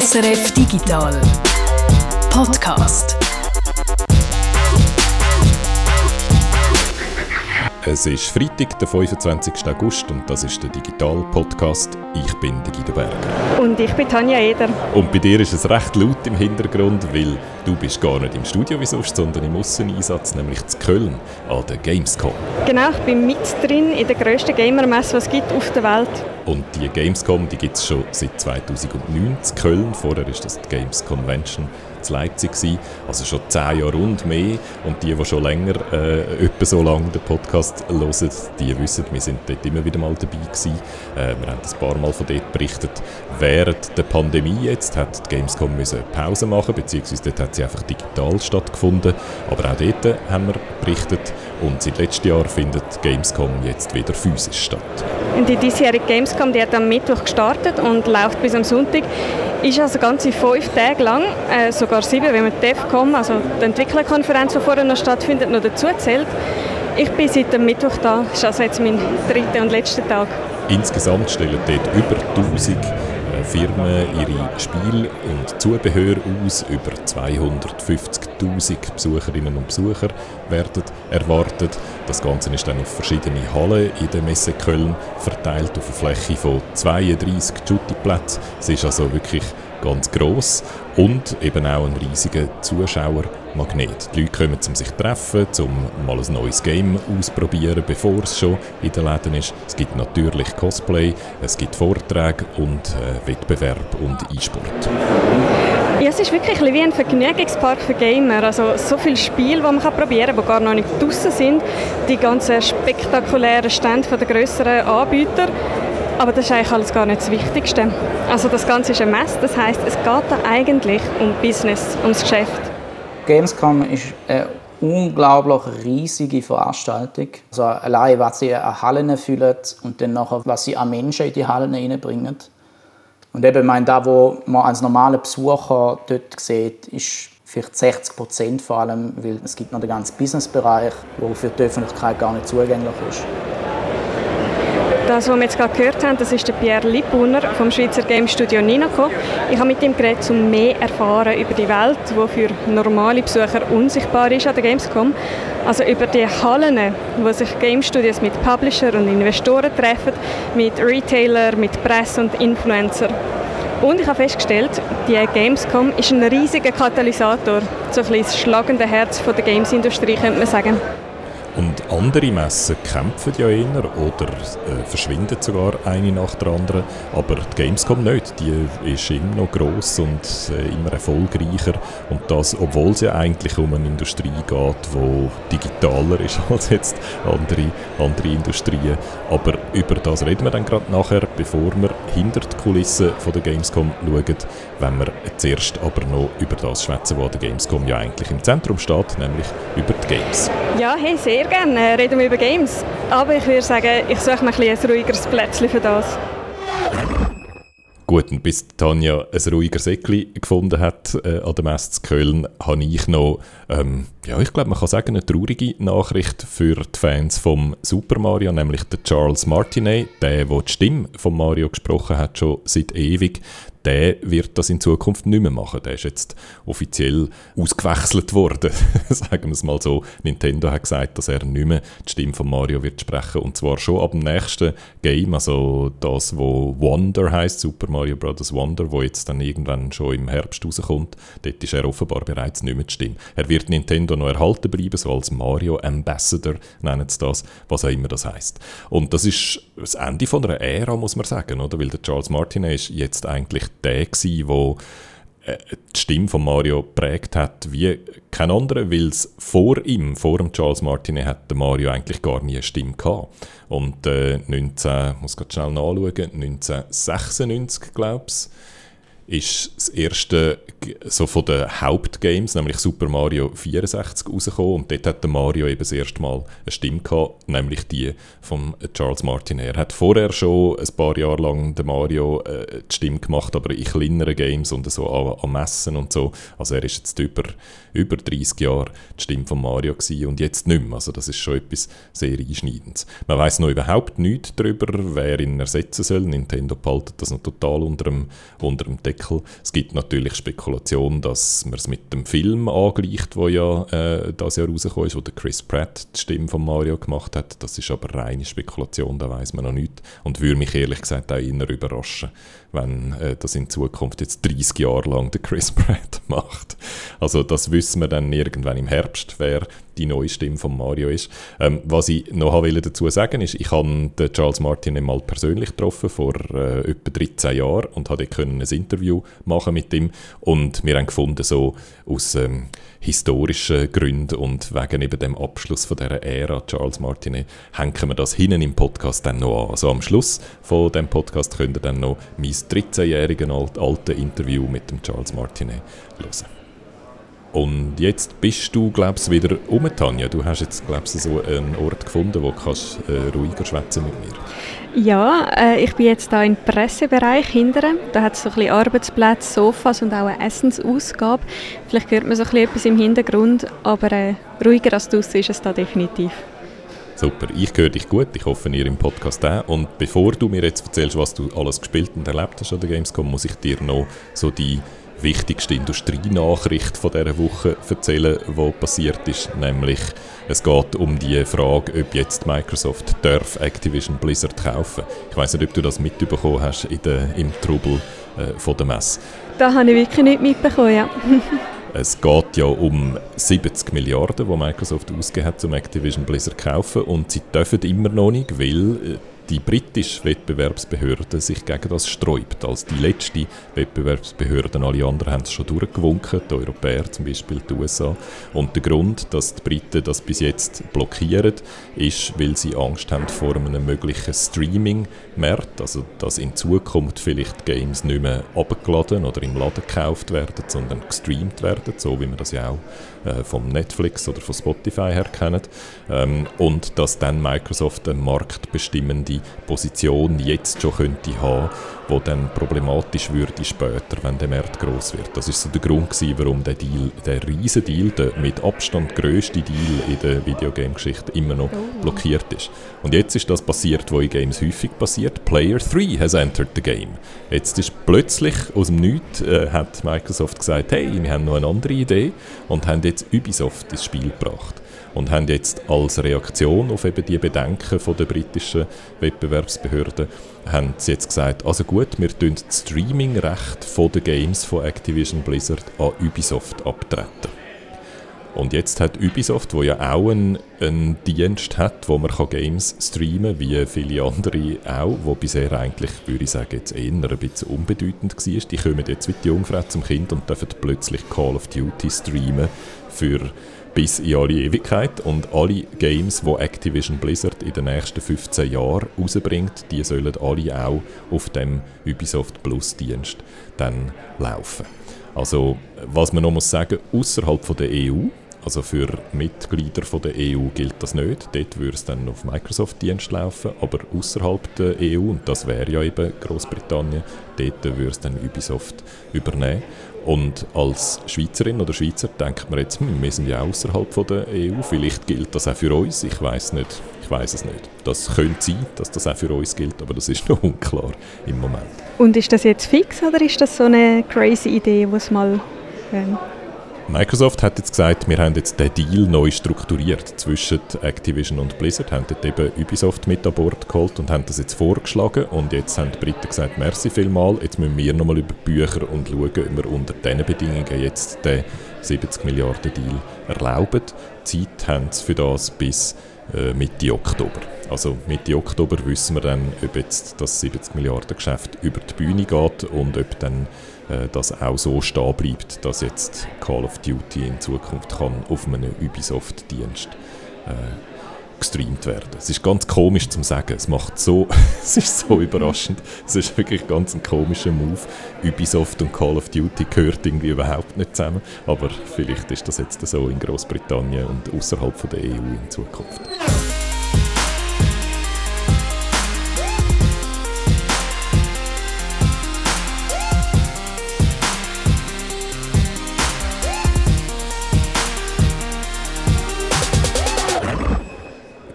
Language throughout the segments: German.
SRF Digital Podcast. Es ist Freitag, der 25. August und das ist der Digital Podcast. Ich bin der Guido Berger. Und ich bin Tanja Eder. Und bei dir ist es recht laut im Hintergrund, weil du bist gar nicht im Studio wie sonst, sondern im Ausseneinsatz, nämlich zu Köln an der Gamescom. Genau, ich bin mit drin in der grössten Gamermesse, was es gibt auf der Welt. Und die Gamescom, die gibt es schon seit 2009 in Köln. Vorher ist das die Games Convention in Leipzig gewesen. Also schon zehn Jahre und mehr. Und die, die schon länger, äh, etwa so lange den Podcast hören, die wissen, wir sind dort immer wieder mal dabei gewesen. Äh, wir haben ein paar Mal von dort berichtet. Während der Pandemie jetzt hat die Gamescom müssen Pause machen, beziehungsweise dort hat sie einfach digital stattgefunden. Aber auch dort haben wir berichtet. Und seit letztem Jahr findet Gamescom jetzt wieder physisch statt. Die diesjährige Gamescom, die hat am Mittwoch gestartet und läuft bis am Sonntag. Ist also ganze fünf Tage lang, äh, sogar sieben, wenn man die DEFCOM, also die Entwicklerkonferenz, die vorher noch stattfindet, noch dazu zählt. Ich bin seit dem Mittwoch da, das ist also jetzt mein dritter und letzter Tag. Insgesamt stellen dort über 1000 Firmen ihre Spiele und Zubehör aus. Über 250.000 Besucherinnen und Besucher werden erwartet. Das Ganze ist dann auf verschiedene Hallen in der Messe Köln verteilt, auf eine Fläche von 32 Jutti-Plätzen. Es ist also wirklich ganz gross und eben auch ein riesiger Zuschauermagnet. Die Leute kommen, um sich zu treffen, um mal ein neues Game auszuprobieren, bevor es schon in den Läden ist. Es gibt natürlich Cosplay, es gibt Vorträge und äh, Wettbewerb und E-Sport. Ja, es ist wirklich wie ein Vergnügungspark für Gamer. Also so viele Spiele, die man probieren kann, die gar noch nicht draußen sind. Die ganzen spektakulären Stände der größeren Anbieter. Aber das ist eigentlich alles gar nicht das Wichtigste. Also das Ganze ist ein Mess, das heißt, es geht da eigentlich um Business, ums Geschäft. Gamescom ist eine unglaublich riesige Veranstaltung. Also allein, was sie an Hallen füllen und dann nachher, was sie an Menschen in die Hallen reinbringen. Und eben, mein, da, wo man als normaler Besucher dort sieht, ist vielleicht 60 Prozent vor allem, weil es gibt noch den ganzen Businessbereich, der für die Öffentlichkeit gar nicht zugänglich ist. Das, was wir jetzt gerade gehört haben, das ist der Pierre Lippuner vom Schweizer Game Studio Ninaco. Ich habe mit ihm geredet, um mehr erfahren über die Welt, die für normale Besucher unsichtbar ist an der Gamescom. Also über die Hallen, wo sich Game Studios mit Publisher und Investoren treffen, mit Retailer, mit Presse und Influencer. Und ich habe festgestellt, die Gamescom ist ein riesiger Katalysator, so ein bisschen das schlagende Herz der Gamesindustrie, könnte man sagen. Und andere Messen kämpfen ja eher oder äh, verschwinden sogar eine nach der anderen. Aber die Gamescom nicht. Die ist immer noch gross und äh, immer erfolgreicher. Und das, obwohl es ja eigentlich um eine Industrie geht, die digitaler ist als jetzt andere, andere Industrien. Aber über das reden wir dann gerade nachher, bevor wir hinter die Kulissen von der Gamescom schauen, wenn wir zuerst aber noch über das schwätzen, was der Gamescom ja eigentlich im Zentrum steht, nämlich über die Games. Ja, hey, sehr sehr gerne reden wir über Games. Aber ich würde sagen, ich suche mir ein, ein ruhigeres Plätzchen für das. Gut, und bis Tanja ein ruhiger Säckchen gefunden hat äh, an der Messe zu Köln, habe ich noch, ähm, ja, ich glaube, man kann sagen, eine traurige Nachricht für die Fans vom Super Mario, nämlich der Charles Martinet, der, der die Stimme von Mario gesprochen hat, schon seit ewig der wird das in Zukunft nicht mehr machen. Der ist jetzt offiziell ausgewechselt worden, sagen wir es mal so. Nintendo hat gesagt, dass er nicht mehr die Stimme von Mario wird sprechen und zwar schon ab dem nächsten Game, also das, wo Wonder heißt, Super Mario Bros. Wonder, wo jetzt dann irgendwann schon im Herbst rauskommt. Dort ist er offenbar bereits nicht mehr die Stimme. Er wird Nintendo noch erhalten bleiben, so als Mario Ambassador nennen sie das, was auch immer das heißt. Und das ist das Ende von einer Ära, muss man sagen, oder? Weil der Charles Martinet ist jetzt eigentlich der gewesen, der äh, die Stimme von Mario prägt hat wie kein anderer, weil es vor ihm, vor dem Charles Martinet, hat der Mario eigentlich gar nie eine Stimme gehabt. Und äh, 19, muss gerade schnell nachschauen, 1996, glaube ich, ist das erste so von den Hauptgames, nämlich Super Mario 64, rausgekommen. Und dort hat der Mario eben das erste Mal eine Stimme gehabt, nämlich die von Charles Martin. Er hat vorher schon ein paar Jahre lang den Mario äh, die Stimme gemacht, aber in kleineren Games und so an, an Messen und so. Also er ist jetzt über, über 30 Jahre die Stimme von Mario gewesen und jetzt nicht mehr. Also das ist schon etwas sehr Einschneidendes. Man weiß noch überhaupt nichts darüber, wer ihn ersetzen soll. Nintendo behaltet das noch total unter dem, unter dem Deckel Deckel. Es gibt natürlich Spekulationen, dass man es mit dem Film angleicht, wo ja äh, das Jahr rausgekommen ist, wo der Chris Pratt die Stimme von Mario gemacht hat. Das ist aber reine Spekulation, da weiß man noch nicht. Und würde mich ehrlich gesagt auch eher überraschen, wenn äh, das in Zukunft jetzt 30 Jahre lang der Chris Pratt macht. Also das wissen wir dann irgendwann im Herbst, wer die neue Stimme von Mario ist. Ähm, was ich noch will dazu sagen ist, ich habe Charles Martin einmal persönlich getroffen vor äh, etwa 13 Jahren und habe ein Interview machen mit ihm und wir haben gefunden, so aus ähm, historischen Gründen und wegen eben dem Abschluss von dieser Ära Charles Martinet hängen wir das hinten im Podcast dann noch an. Also am Schluss von dem Podcast könnt ihr dann noch mein 13-jährigen alt, alten Interview mit dem Charles Martinet hören. Und jetzt bist du, glaubst wieder um, Tanja. Du hast jetzt, glaubst so einen Ort gefunden, wo du kannst, äh, ruhiger schwätzen mit mir. Ja, äh, ich bin jetzt da im Pressebereich hinten. Da hat es so ein bisschen Arbeitsplätze, Sofas und auch eine Essensausgabe. Vielleicht hört man so ein bisschen etwas im Hintergrund, aber äh, ruhiger als draußen ist es da definitiv. Super, ich höre dich gut, ich hoffe ihr im Podcast auch. Und bevor du mir jetzt erzählst, was du alles gespielt und erlebt hast an der Gamescom, muss ich dir noch so die wichtigste Industrienachricht von dieser Woche erzählen, die passiert ist. Nämlich, es geht um die Frage, ob jetzt Microsoft darf Activision Blizzard kaufen. Ich weiß nicht, ob du das mitbekommen hast in der, im Trubel äh, von der Messe. Da habe ich wirklich nicht mitbekommen, ja. Es geht ja um 70 Milliarden, die Microsoft ausgegeben hat, um Activision Blizzard zu kaufen. Und sie dürfen immer noch nicht, weil äh, die britische Wettbewerbsbehörde sich gegen das sträubt. Als die letzte Wettbewerbsbehörde, alle anderen haben es schon durchgewunken, die Europäer zum Beispiel, die USA. Und der Grund, dass die Briten das bis jetzt blockieren, ist, weil sie Angst haben vor einem möglichen Streaming-Markt, also dass in Zukunft vielleicht Games nicht mehr abgeladen oder im Laden gekauft werden, sondern gestreamt werden, so wie man das ja auch äh, vom Netflix oder von Spotify her kennen. Ähm, und dass dann Microsoft eine marktbestimmende Position jetzt schon könnte haben, wo dann problematisch würde später, wenn der Markt groß wird. Das ist so der Grund gewesen, warum der Deal, der riesen Deal, der mit Abstand größte Deal in der Videogame-Geschichte immer noch oh. blockiert ist. Und jetzt ist das passiert, was in Games häufig passiert. Player 3 has entered the game. Jetzt ist plötzlich aus dem Nichts äh, hat Microsoft gesagt, hey, wir haben noch eine andere Idee und haben jetzt Ubisoft ins Spiel gebracht und haben jetzt als Reaktion auf eben die Bedenken von der britischen Wettbewerbsbehörden haben sie jetzt gesagt, also gut, wir tun das Streaming-Recht den Games von Activision Blizzard an Ubisoft abtreten. Und jetzt hat Ubisoft, wo ja auch einen, einen Dienst hat, wo man Games streamen kann, wie viele andere auch, wo bisher eigentlich, würde ich sagen, jetzt eher ein bisschen unbedeutend war, die kommen jetzt wie die Jungfrau zum Kind und dürfen plötzlich Call of Duty streamen für bis in alle Ewigkeit. Und alle Games, die Activision Blizzard in den nächsten 15 Jahren rausbringt, die sollen alle auch auf dem Ubisoft Plus Dienst dann laufen. Also, was man noch muss sagen, außerhalb der EU, also für Mitglieder von der EU gilt das nicht. Dort würde es dann auf Microsoft-Dienst laufen, aber außerhalb der EU, und das wäre ja eben Großbritannien, dort würde es dann Ubisoft übernehmen. Und als Schweizerin oder Schweizer denkt man jetzt, hm, wir sind ja außerhalb der EU, vielleicht gilt das auch für uns, ich weiß nicht, ich weiß es nicht. Das könnte sein, dass das auch für uns gilt, aber das ist noch unklar im Moment. Und ist das jetzt fix oder ist das so eine crazy Idee, was mal ähm, Microsoft hat jetzt gesagt, wir haben jetzt den Deal neu strukturiert zwischen Activision und Blizzard, haben dort eben Ubisoft mit an Bord geholt und haben das jetzt vorgeschlagen und jetzt haben die Briten gesagt, merci vielmal, jetzt müssen wir nochmal über Bücher und schauen, ob wir unter diesen Bedingungen jetzt den 70 Milliarden Deal erlauben. Zeit haben sie für das bis äh, Mitte Oktober. Also Mitte Oktober wissen wir dann, ob jetzt das 70 Milliarden Geschäft über die Bühne geht und ob dann äh, das auch so stehen bleibt, dass jetzt Call of Duty in Zukunft kann auf einem Ubisoft-Dienst äh, gestreamt werden. Es ist ganz komisch zu sagen. Es macht so, es ist so überraschend. Es ist wirklich ganz ein komischer Move. Ubisoft und Call of Duty gehört irgendwie überhaupt nicht zusammen. Aber vielleicht ist das jetzt so in Großbritannien und außerhalb der EU in Zukunft.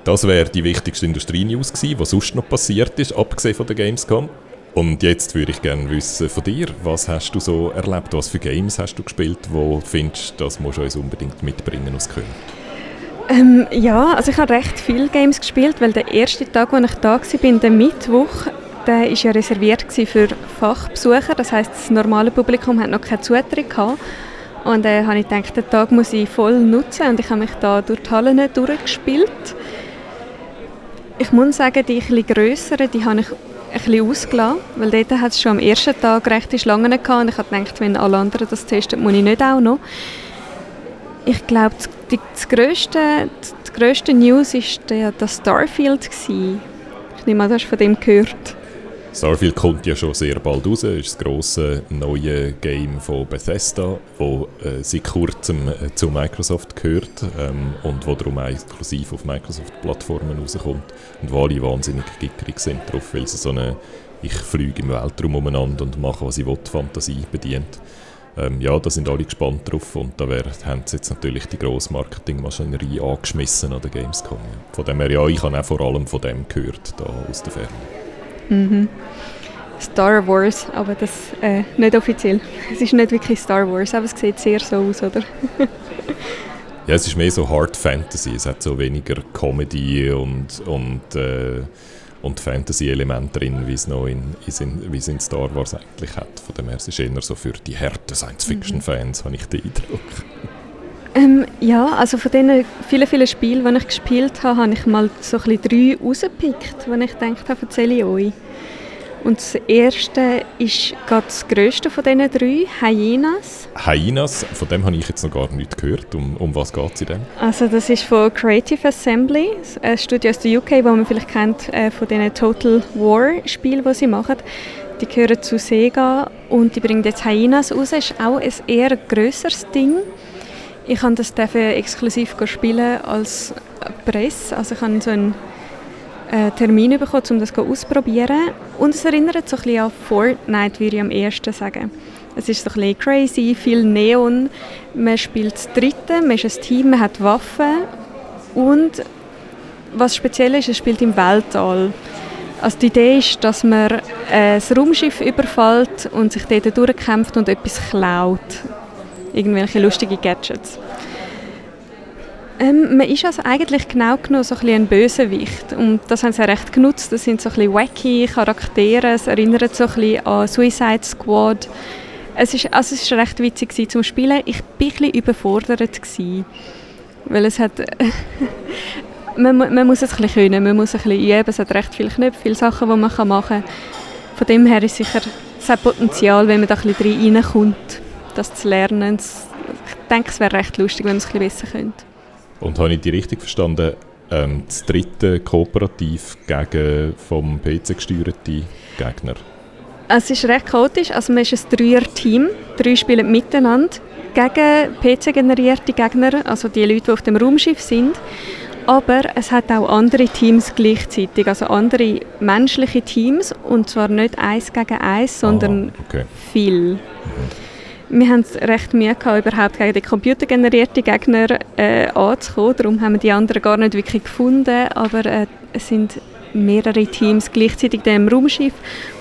Das wäre die wichtigste Industrie-News gewesen, was sonst noch passiert ist, abgesehen von der Gamescom. Und jetzt würde ich gerne wissen von dir, was hast du so erlebt, was für Games hast du gespielt, wo du findest, das musst du uns unbedingt mitbringen aus Köln? Ähm, ja, also ich habe recht viele Games gespielt, weil der erste Tag, als ich da war, der Mittwoch, der war ja reserviert für Fachbesucher. Das heißt, das normale Publikum hat noch keinen Zutritt gehabt. Und äh, habe ich gedacht, den Tag muss ich voll nutzen und ich habe mich da durch die Hallen durchgespielt. Ich muss sagen, die etwas grösseren, die habe ich bisschen ausgelassen, weil dort hat es schon am ersten Tag rechte Schlangen gehabt und ich habe gedacht, wenn alle anderen das testen, muss ich nicht auch noch. Ich glaube, die, das grösste, die grösste News war das Starfield. Gewesen. Ich nehme an, du hast von dem gehört. Starfield kommt ja schon sehr bald raus. Ist das grosse neue Game von Bethesda, das äh, seit kurzem äh, zu Microsoft gehört ähm, und wo darum exklusiv auf Microsoft-Plattformen rauskommt. Und wo alle wahnsinnig gickerig sind drauf, weil sie so eine «Ich fliege im Weltraum umeinander und mache, was ich will» Fantasie bedient. Ähm, ja, da sind alle gespannt drauf und da wär, haben sie jetzt natürlich die grosse Marketingmaschinerie angeschmissen an der Gamescom. Von dem her, ja, ich habe auch vor allem von dem gehört, da aus der Ferne. Mhm. Star Wars, aber das äh, nicht offiziell. Es ist nicht wirklich Star Wars, aber es sieht sehr so aus, oder? ja, es ist mehr so Hard Fantasy. Es hat so weniger Comedy und, und äh, und Fantasy-Elemente drin, wie es noch in, wie es in Star Wars eigentlich hat. Von dem her ist es eher so für die harten Science-Fiction-Fans, mhm. habe ich den Eindruck. Ähm, ja, also von den vielen, vielen Spielen, die ich gespielt habe, habe ich mal so ein bisschen drei rausgepickt, die ich gedacht habe, erzähle ich euch. Und das erste ist gerade das grösste von diesen drei, Hyenas. Hyenas, von dem habe ich jetzt noch gar nicht gehört. Um, um was geht es in dem? Also das ist von Creative Assembly, ein Studio aus der UK, das man vielleicht kennt äh, von diesen Total War Spielen, die sie machen. Die gehören zu Sega und die bringen jetzt Hyenas raus. Das ist auch ein eher grösseres Ding. Ich kann das exklusiv spielen als Presse. Also ich habe so einen äh, Termin bekommen, um das auszuprobieren. Und es erinnert so ein an Fortnite, würde ich am ersten sagen. Es ist so ein crazy, viel Neon. Man spielt das Dritte, man ist ein Team, man hat Waffen. Und was speziell ist, es spielt im Weltall. Also die Idee ist, dass man äh, ein Raumschiff überfällt und sich dort durchkämpft und etwas klaut. Irgendwelche lustige Gadgets. Ähm, man ist also eigentlich genau genommen so ein, ein Bösewicht und das haben sie recht genutzt. Das sind so ein bisschen wacky Charaktere, es erinnert so ein bisschen an Suicide Squad. Es ist, also recht witzig zum Spielen. Ich war ein bisschen überfordert, gewesen, weil es hat... man, man, muss es ein bisschen können, man muss ein bisschen üben, es hat recht viele Knöpfe, viele Sachen, die man machen kann. Von dem her ist sicher hat Potenzial, wenn man da ein bisschen reinkommt, das zu lernen. Ich denke, es wäre recht lustig, wenn man es ein bisschen besser könnte. Und habe ich die richtig verstanden, ähm, das dritte Kooperativ gegen vom PC gesteuerte Gegner? Es ist recht chaotisch. Also man ist ein Dreier-Team. Drei spielen miteinander gegen PC-generierte Gegner, also die Leute, die auf dem Raumschiff sind. Aber es hat auch andere Teams gleichzeitig, also andere menschliche Teams. Und zwar nicht eins gegen eins, sondern ah, okay. viel. Mhm wir haben es recht Mühe gehabt, überhaupt gegen die computergenerierten Gegner äh, anzukommen. Darum haben wir die anderen gar nicht wirklich gefunden. Aber äh, es sind mehrere Teams gleichzeitig im Raumschiff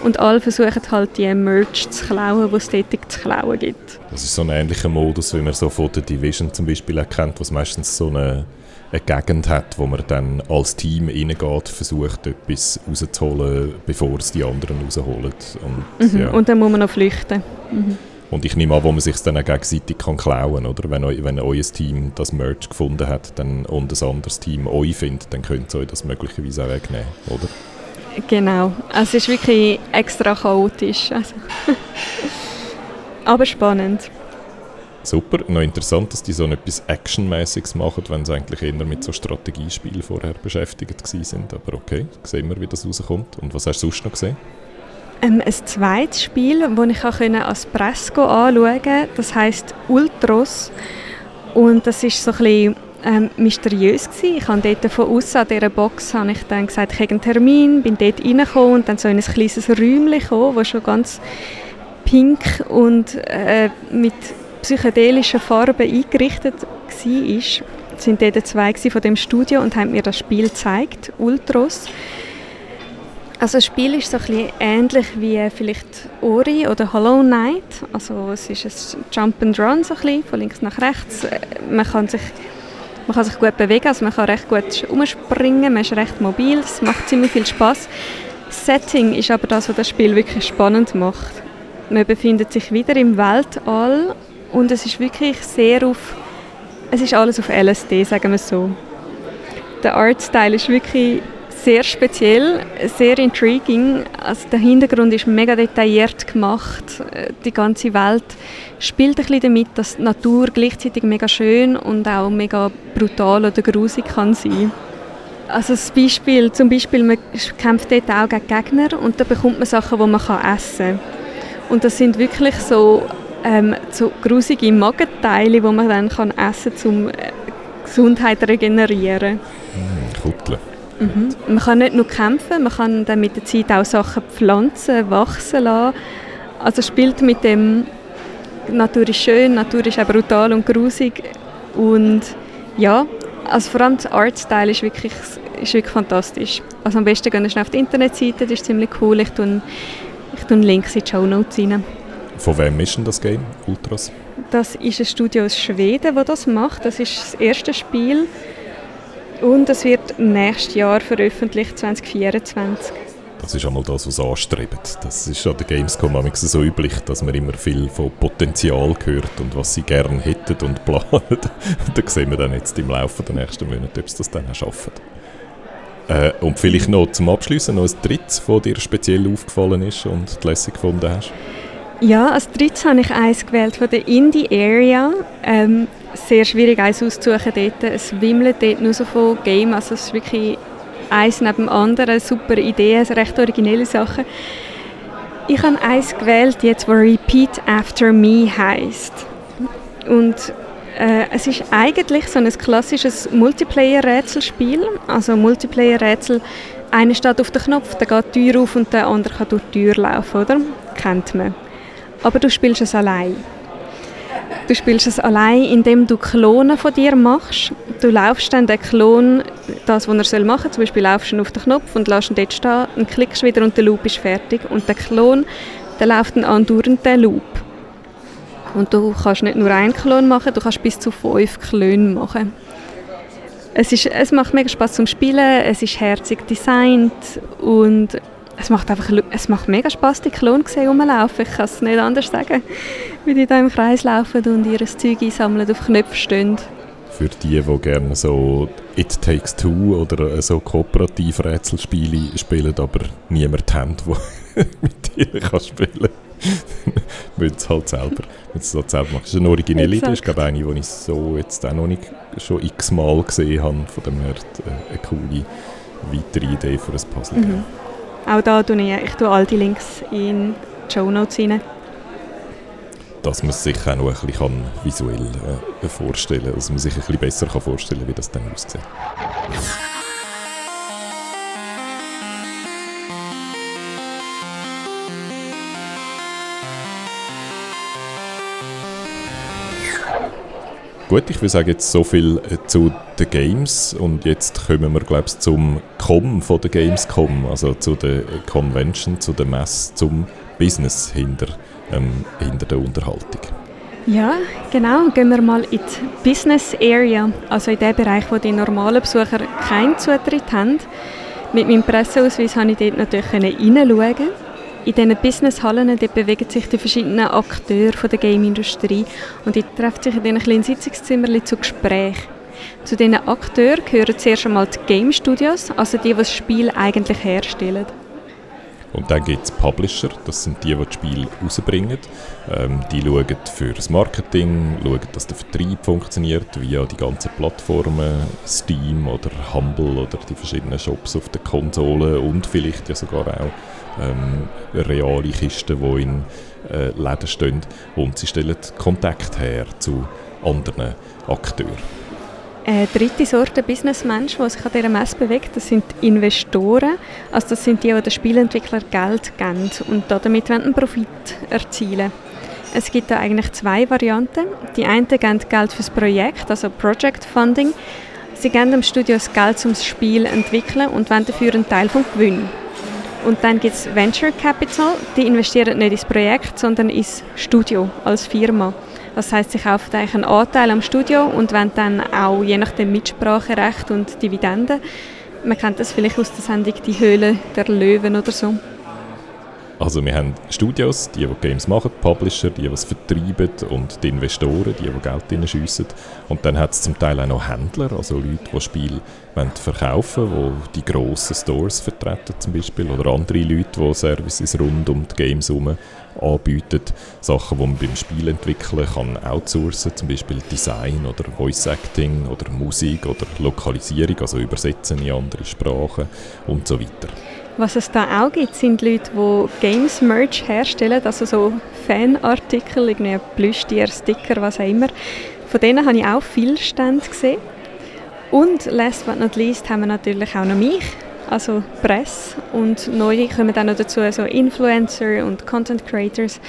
und alle versuchen halt die Merch zu klauen, die es dort zu klauen gibt. Das ist so ein ähnlicher Modus, wie man so von der Division zum Beispiel erkennt, was meistens so eine, eine Gegend hat, wo man dann als Team reingeht, versucht etwas rauszuholen, bevor es die anderen rausholen. Und, mhm. ja. und dann muss man noch flüchten. Mhm. Und ich nehme an, wo man sich dann gegenseitig kann klauen oder wenn, wenn euer Team das Merch gefunden hat dann, und ein anderes Team euch findet, dann könnt ihr euch das möglicherweise auch wegnehmen, oder? Genau, also es ist wirklich extra chaotisch. Also Aber spannend. Super, noch interessant, dass die so etwas Actionmäßiges machen, wenn sie eigentlich eher mit so Strategiespielen vorher beschäftigt sind. Aber okay, sehen wir, wie das rauskommt. Und was hast du sonst noch gesehen? Ähm, ein zweites Spiel, das ich als Presse anschauen konnte, das heisst Ultros. Und das war so ein ähm, mysteriös gewesen. Ich habe dort von außen an dieser Box habe ich dann gesagt, ich habe einen Termin, bin dort reingekommen und dann so in ein kleines Räumchen gekommen, das schon ganz pink und äh, mit psychedelischen Farben eingerichtet war. Es waren dort zwei von dem Studio und haben mir das Spiel gezeigt, Ultros. Also das Spiel ist so ein bisschen ähnlich wie vielleicht Ori oder Hollow Knight. Also es ist ein Jump and Run so ein bisschen, von links nach rechts. Man kann sich man kann sich gut bewegen, also man kann recht gut umspringen, man ist recht mobil, es macht ziemlich viel Spaß. Das Setting ist aber das, was das Spiel wirklich spannend macht. Man befindet sich wieder im Weltall und es ist wirklich sehr auf, es ist alles auf LSD, sagen wir so. Der Artstyle ist wirklich sehr speziell, sehr intriguing. Also der Hintergrund ist mega detailliert gemacht. Die ganze Welt spielt ein bisschen damit, dass die Natur gleichzeitig mega schön und auch mega brutal oder grusig kann sein. Also das Beispiel, zum Beispiel, man kämpft dort auch gegen Gegner und da bekommt man Sachen, die man essen kann. Und das sind wirklich so, ähm, so grusige Magenteile, die man dann kann essen kann, um äh, Gesundheit regenerieren. Mm. Mhm. Man kann nicht nur kämpfen, man kann dann mit der Zeit auch Sachen pflanzen, wachsen lassen. Also spielt mit dem, Natur ist schön, Natur ist auch brutal und grusig und ja, also vor allem der Artstyle ist wirklich, ist wirklich fantastisch. Also am besten gehen wir auf die Internetseite, das ist ziemlich cool. Ich tue, ich tue Links in die Show Notes rein. Von wem ist denn das Game, Ultras? Das ist ein Studio aus Schweden, das das macht. Das ist das erste Spiel und es wird nächstes Jahr veröffentlicht, 2024. Das ist einmal das, was anstrebt. Das ist an der Gamescom so üblich, dass man immer viel von Potenzial hört und was sie gerne hätten und planen. da sehen wir dann jetzt im Laufe der nächsten Monate, ob sie das dann auch schaffen. Äh, und vielleicht noch zum Abschließen noch ein drittes, das dir speziell aufgefallen ist und lässig gefunden hast. Ja, als drittes habe ich eins gewählt von der Indie Area. Ähm, sehr schwierig, eins auszusuchen dort. Es wimmelt dort nur so von Game, also es ist wirklich eins neben dem anderen, super Ideen, recht originelle Sachen. Ich habe eins gewählt, jetzt, wo Repeat After Me heißt. Und äh, es ist eigentlich so ein klassisches Multiplayer-Rätselspiel. Also Multiplayer-Rätsel, einer steht auf den Knopf, der geht die Tür auf und der andere kann durch die Tür laufen, oder? Kennt man. Aber du spielst es allein. Du spielst es allein, indem du Klonen von dir machst. Du laufst dann den Klon, das, was er machen soll, zum Beispiel laufst du auf den Knopf und lässt ihn dort stehen und klickst wieder und der Loop ist fertig. Und der Klon, der läuft dann andauernd den Loop. Und du kannst nicht nur einen Klon machen, du kannst bis zu fünf Klone machen. Es, ist, es macht mega Spaß zum Spielen, es ist herzig designt und es macht einfach es macht mega Spaß, die Klone zu rumlaufen. Ich kann es nicht anders sagen. Wie die da im Kreis laufen und ihr Zeug einsammeln, auf Knöpfen stehen. Für die, die gerne so It Takes Two oder so kooperative Rätselspiele spielen, aber niemand haben, der mit dir kann spielen kann, müssen es halt selber, es halt selber machen. Das ist eine originelle Idee, ist glaube eine, die ich so jetzt auch noch nicht schon x-mal gesehen habe. Von dem her äh, eine coole weitere Idee für ein Puzzle. Mhm. Auch da tue ich, ich tue all die Links in die Show Notes rein. Dass man sich auch noch ein visuell äh, vorstellen kann, dass man sich ein bisschen besser vorstellen kann, wie das dann aussieht. Gut, ich würde sagen, jetzt so viel äh, zu den Games und jetzt kommen wir, glaube ich, zum Com von der Gamescom, also zu der Convention, zu der Messe, zum Business hinter, ähm, hinter der Unterhaltung. Ja, genau. Gehen wir mal in die Business Area, also in den Bereich, wo die normalen Besucher keinen Zutritt haben. Mit meinem Presseausweis konnte ich dort natürlich hineinschauen in diesen Businesshallen bewegen sich die verschiedenen Akteure der Game-Industrie und die treffen sich in diesen kleinen Sitzungszimmern zu Gesprächen. Zu diesen Akteuren gehören zuerst einmal die Game Studios, also die, die das Spiel eigentlich herstellen. Und dann gibt es Publisher, das sind die, die das Spiel rausbringen. Ähm, die schauen für das Marketing, schauen, dass der Vertrieb funktioniert via die ganzen Plattformen, Steam oder Humble oder die verschiedenen Shops auf der Konsole und vielleicht ja sogar auch ähm, reale Kisten, die in äh, Läden stehen. Und sie stellen Kontakt her zu anderen Akteuren. Eine dritte Sorte Businessmensch, die sich an dieser Messe bewegt, das sind Investoren. Also das sind die, die den Spielentwicklern Geld geben und damit einen Profit erzielen Es gibt da eigentlich zwei Varianten. Die einen geben Geld für das Projekt, also Project Funding. Sie geben dem Studio das Geld, um das Spiel zu entwickeln und wollen dafür einen Teil vom Gewinn. Und dann gibt es Venture Capital, die investieren nicht ins Projekt, sondern ins Studio als Firma. Das heißt, sie kaufen eigentlich einen Anteil am Studio und wollen dann auch je nach dem Mitspracherecht und Dividenden. Man kennt das vielleicht aus der Sendung Die Höhle der Löwen oder so. Also wir haben Studios, die, die Games machen, Publisher, die, die es vertreiben und die Investoren, die, die Geld reinschiessen. Und dann hat es zum Teil auch noch Händler, also Leute, die Spiele verkaufen wollen, die die grossen Stores vertreten zum Beispiel oder andere Leute, die Services rund um die Games herum anbieten. Sachen, die man beim Spielentwickeln kann outsourcen, zum Beispiel Design oder Voice Acting oder Musik oder Lokalisierung, also Übersetzen in andere Sprachen und so weiter. Was es da auch gibt, sind Leute, die Games Merch herstellen, also so Fanartikel, irgendwie Plüschtier, Sticker, was auch immer. Von denen habe ich auch viele Stände gesehen. Und last but not least haben wir natürlich auch noch mich, also Presse. Und neu kommen dann noch dazu so Influencer und Content Creators,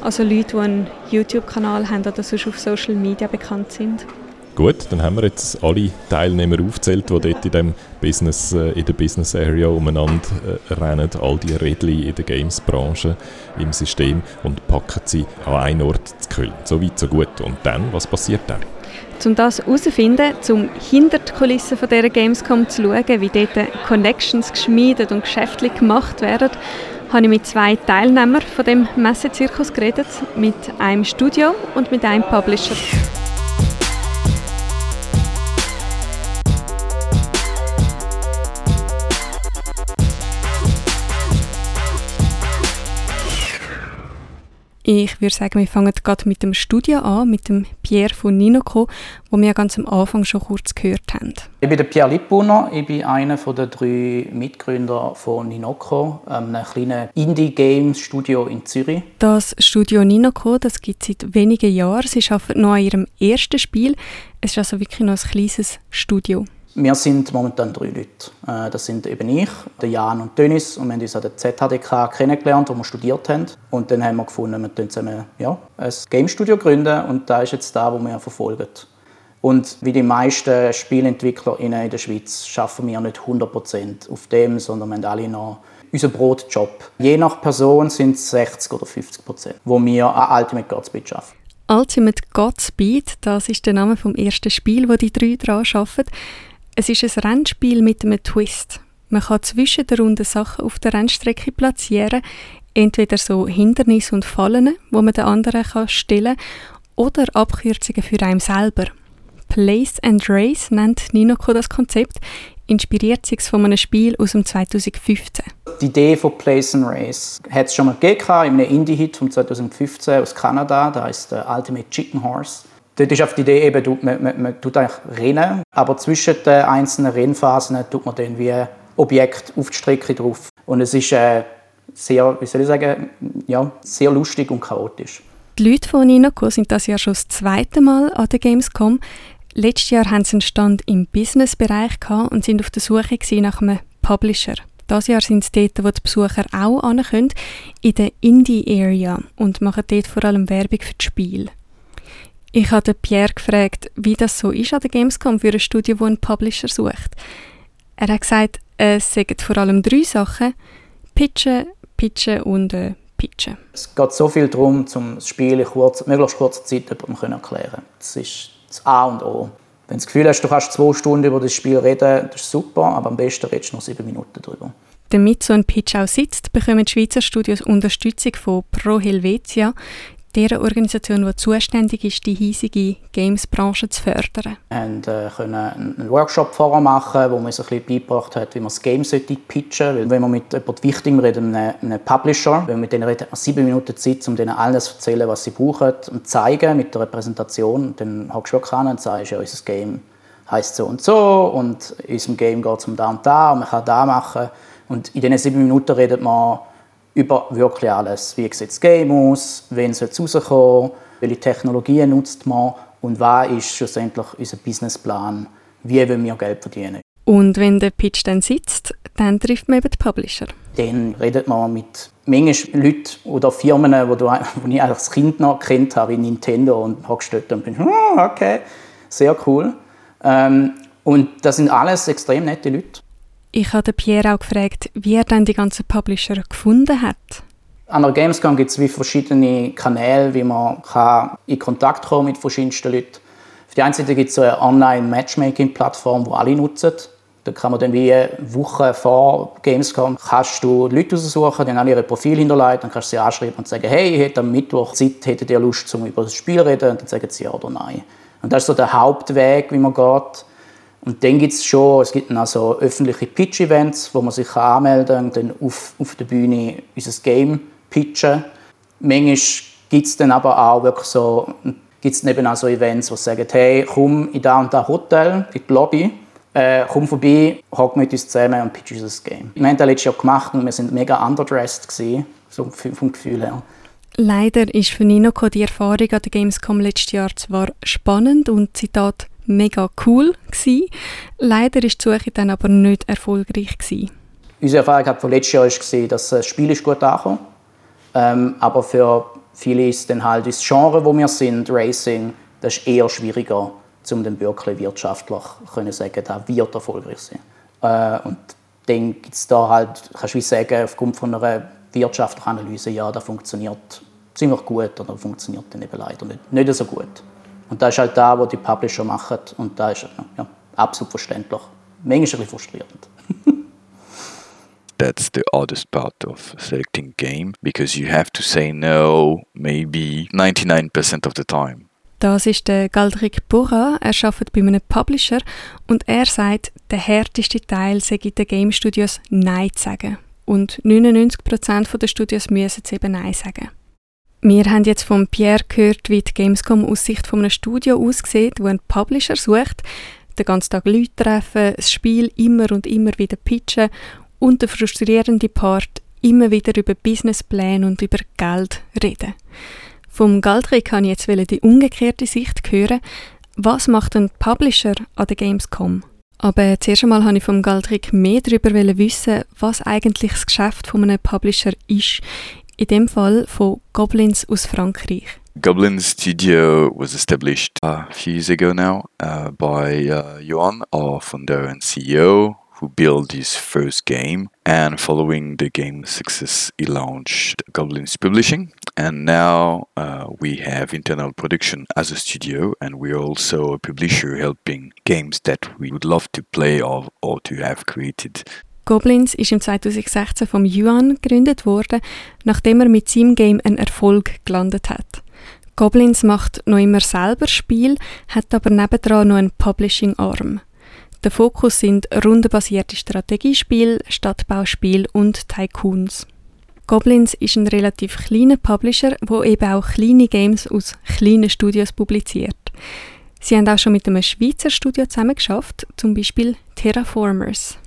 also Leute, die einen YouTube-Kanal haben oder sonst auf Social Media bekannt sind. Gut, dann haben wir jetzt alle Teilnehmer aufgezählt, die dort in, dem Business, äh, in der Business Area umeinander äh, rennen, all die Rädchen in der Games-Branche im System und packen sie an einen Ort zu Köln. So weit, so gut. Und dann, was passiert dann? Um das herauszufinden, um hinter die Kulissen dieser Gamescom zu schauen, wie dort Connections geschmiedet und geschäftlich gemacht werden, habe ich mit zwei Teilnehmern von dem Messezirkus geredet, mit einem Studio und mit einem Publisher. Ich würde sagen, wir fangen gerade mit dem Studio an, mit dem Pierre von Ninoco, wo wir ganz am Anfang schon kurz gehört haben. Ich bin der Pierre Lippuner, ich bin einer der drei Mitgründer von Ninoco, einem kleinen Indie-Games-Studio in Zürich. Das Studio Ninoco das gibt es seit wenigen Jahren. Sie arbeiten noch an ihrem ersten Spiel. Es ist also wirklich noch ein kleines Studio. Wir sind momentan drei Leute. Äh, das sind eben ich, der Jan und Dennis. Und wir haben uns an der ZHDK kennengelernt, wo wir studiert haben. Und dann haben wir gefunden, wir gründen zusammen ja, ein Game Studio gründen. Und da ist jetzt da, wo wir verfolgen. Und wie die meisten SpielentwicklerInnen in der Schweiz schaffen wir nicht 100% auf dem, sondern wir haben alle noch unseren Brotjob. Je nach Person sind es 60 oder 50 Prozent, wo wir an Ultimate Godspeed arbeiten. Ultimate Godspeed, das ist der Name vom ersten Spiel, wo die drei daran arbeiten. Es ist ein Rennspiel mit einem Twist. Man kann zwischen der Runde Sachen auf der Rennstrecke platzieren, entweder so Hindernisse und Fallen, wo man den anderen kann stellen oder Abkürzungen für einen selber. Place and Race nennt Ninoko das Konzept, inspiriert sich von einem Spiel aus dem 2015. Die Idee von Place and Race hat es schon mal gegeben, in einem Indie-Hit von 2015 aus Kanada, da heißt Ultimate Chicken Horse. Dort ist auf die Idee eben, man, man, man tut eigentlich rennen, aber zwischen den einzelnen Rennphasen tut man dann wie Objekt auf die Strecke drauf. Und es ist äh, sehr, wie soll ich sagen, ja, sehr lustig und chaotisch. Die Leute von Ninoco sind das Jahr schon das zweite Mal an der Gamescom. Letztes Jahr haben sie einen Stand im Businessbereich und sind auf der Suche nach einem Publisher. Das Jahr sind es dort, wo die Besucher auch können, in der Indie-Area und machen dort vor allem Werbung für das Spiel. Ich habe Pierre gefragt, wie das so ist an der Gamescom für ein Studio, das einen Publisher sucht. Er hat gesagt, es sind vor allem drei Sachen: Pitchen, Pitchen und äh, Pitchen. Es geht so viel darum, um das Spiel in kurz, möglichst kurzer Zeit jemandem zu erklären. Das ist das A und O. Wenn du das Gefühl hast, du kannst zwei Stunden über das Spiel reden, das ist super, aber am besten redest du noch sieben Minuten darüber. Damit so ein Pitch auch sitzt, bekommen die Schweizer Studios Unterstützung von Pro Helvetia der Organisation, die zuständig ist, die hiesige Games-Branche zu fördern. Wir äh, können einen Workshop vorher machen, wo man uns ein bisschen beigebracht hat, wie man das Game pitchen Weil wenn man mit jemandem Wichtigem redet, einem, einem Publisher, wenn man mit denen redet, sieben Minuten Zeit, um denen alles zu erzählen, was sie brauchen und zeigen mit der Präsentation. Dann hockst du wirklich an und sagst, ja, unser Game heisst so und so und in unserem Game geht es um da und da und man kann da machen. Und in diesen sieben Minuten redet man über wirklich alles. Wie sieht das Game aus? Wann soll es rauskommen? Welche Technologien nutzt man? Und was ist schlussendlich unser Businessplan? Wie wollen wir Geld verdienen? Und wenn der Pitch dann sitzt, dann trifft man eben den Publisher. Dann redet man mit manchmal Leuten oder Firmen, die, du, die ich als Kind noch kennt habe, wie Nintendo und hockst dort und bin, oh, okay, sehr cool. Ähm, und das sind alles extrem nette Leute. Ich habe Pierre auch gefragt, wie er dann die ganzen Publisher gefunden hat. An der Gamescom gibt es wie verschiedene Kanäle, wie man in Kontakt kommen mit verschiedensten Leuten. Auf der einen Seite gibt es eine Online-Matchmaking-Plattform, die alle nutzen. Da kann man dann wie Wochen vor Gamescom kannst du Leute aussuchen, haben alle ihre Profil hinterlegt, dann kannst du sie anschreiben und sagen, hey, ich hätte am Mittwoch Zeit, hättet ihr Lust, um über das Spiel zu reden? Und dann sagen sie ja oder nein. Und das ist so der Hauptweg, wie man geht. Und dann gibt es schon, es gibt also öffentliche Pitch-Events, wo man sich anmelden kann und dann auf, auf der Bühne unser Game pitchen. Manchmal gibt es dann aber auch wirklich so, gibt's eben auch so Events, sie sagen, hey, komm in da und da Hotel, in die Lobby, äh, komm vorbei, hock mit uns zusammen und pitch unser Game. Wir haben das letztes Jahr gemacht und wir sind mega underdressed gewesen, so vom Gefühl her. Leider ist für Ninoco die Erfahrung an der Gamescom letztes Jahr zwar spannend und Zitat mega cool gewesen. Leider ist die Suche dann aber nicht erfolgreich gewesen. Unsere Erfahrung von letztes Jahr war, dass das Spiel ist gut angekommen ähm, aber für viele ist dann halt das Genre, wo wir sind, Racing, das ist eher schwieriger, um dann wirklich wirtschaftlich können sagen, da wird erfolgreich sein. Äh, und dann gibt es da halt, kannst du sagen, aufgrund von einer wirtschaftlichen Analyse, ja, das funktioniert ziemlich gut oder funktioniert dann eben leider nicht, nicht so gut. Und das ist halt da, wo die Publisher machen und da ist ja, absolut verständlich. Manchmal ein bisschen frustrierend. that's the hardest part of selecting game because you have to say no maybe 99% of the time. Das ist der Galdric Bourra. Er arbeitet bei einem Publisher und er sagt, der härteste Teil sei den Game Studios Nein zu sagen. Und 99% der Studios müssen es eben Nein sagen. Wir haben jetzt von Pierre gehört, wie die Gamescom aus Sicht von einem Studio aussieht, wo ein Publisher sucht, den ganzen Tag Leute treffen, das Spiel immer und immer wieder pitchen und der frustrierende Part immer wieder über Businesspläne und über Geld reden. Vom Galdrick kann ich jetzt die umgekehrte Sicht hören. Was macht ein Publisher an der Gamescom? Aber zuerst einmal wollte ich vom Galdrick mehr darüber wissen, was eigentlich das Geschäft von einem Publisher ist. In dem Fall von Goblins aus Frankreich. Goblin Studio was established a few years ago now uh, by uh, Johan, our founder and CEO, who built his first game. And following the game's success, he launched Goblins Publishing. And now uh, we have internal production as a studio, and we're also a publisher helping games that we would love to play or, or to have created. Goblins ist im 2016 vom Yuan gegründet worden, nachdem er mit seinem Game einen Erfolg gelandet hat. Goblins macht noch immer selber Spiel, hat aber nebendran noch einen Publishing-Arm. Der Fokus sind rundenbasierte Strategiespiele, Stadtbauspiele und Tycoons. Goblins ist ein relativ kleiner Publisher, wo eben auch kleine Games aus kleinen Studios publiziert. Sie haben auch schon mit einem Schweizer Studio zusammengeschafft, zum Beispiel Terraformers.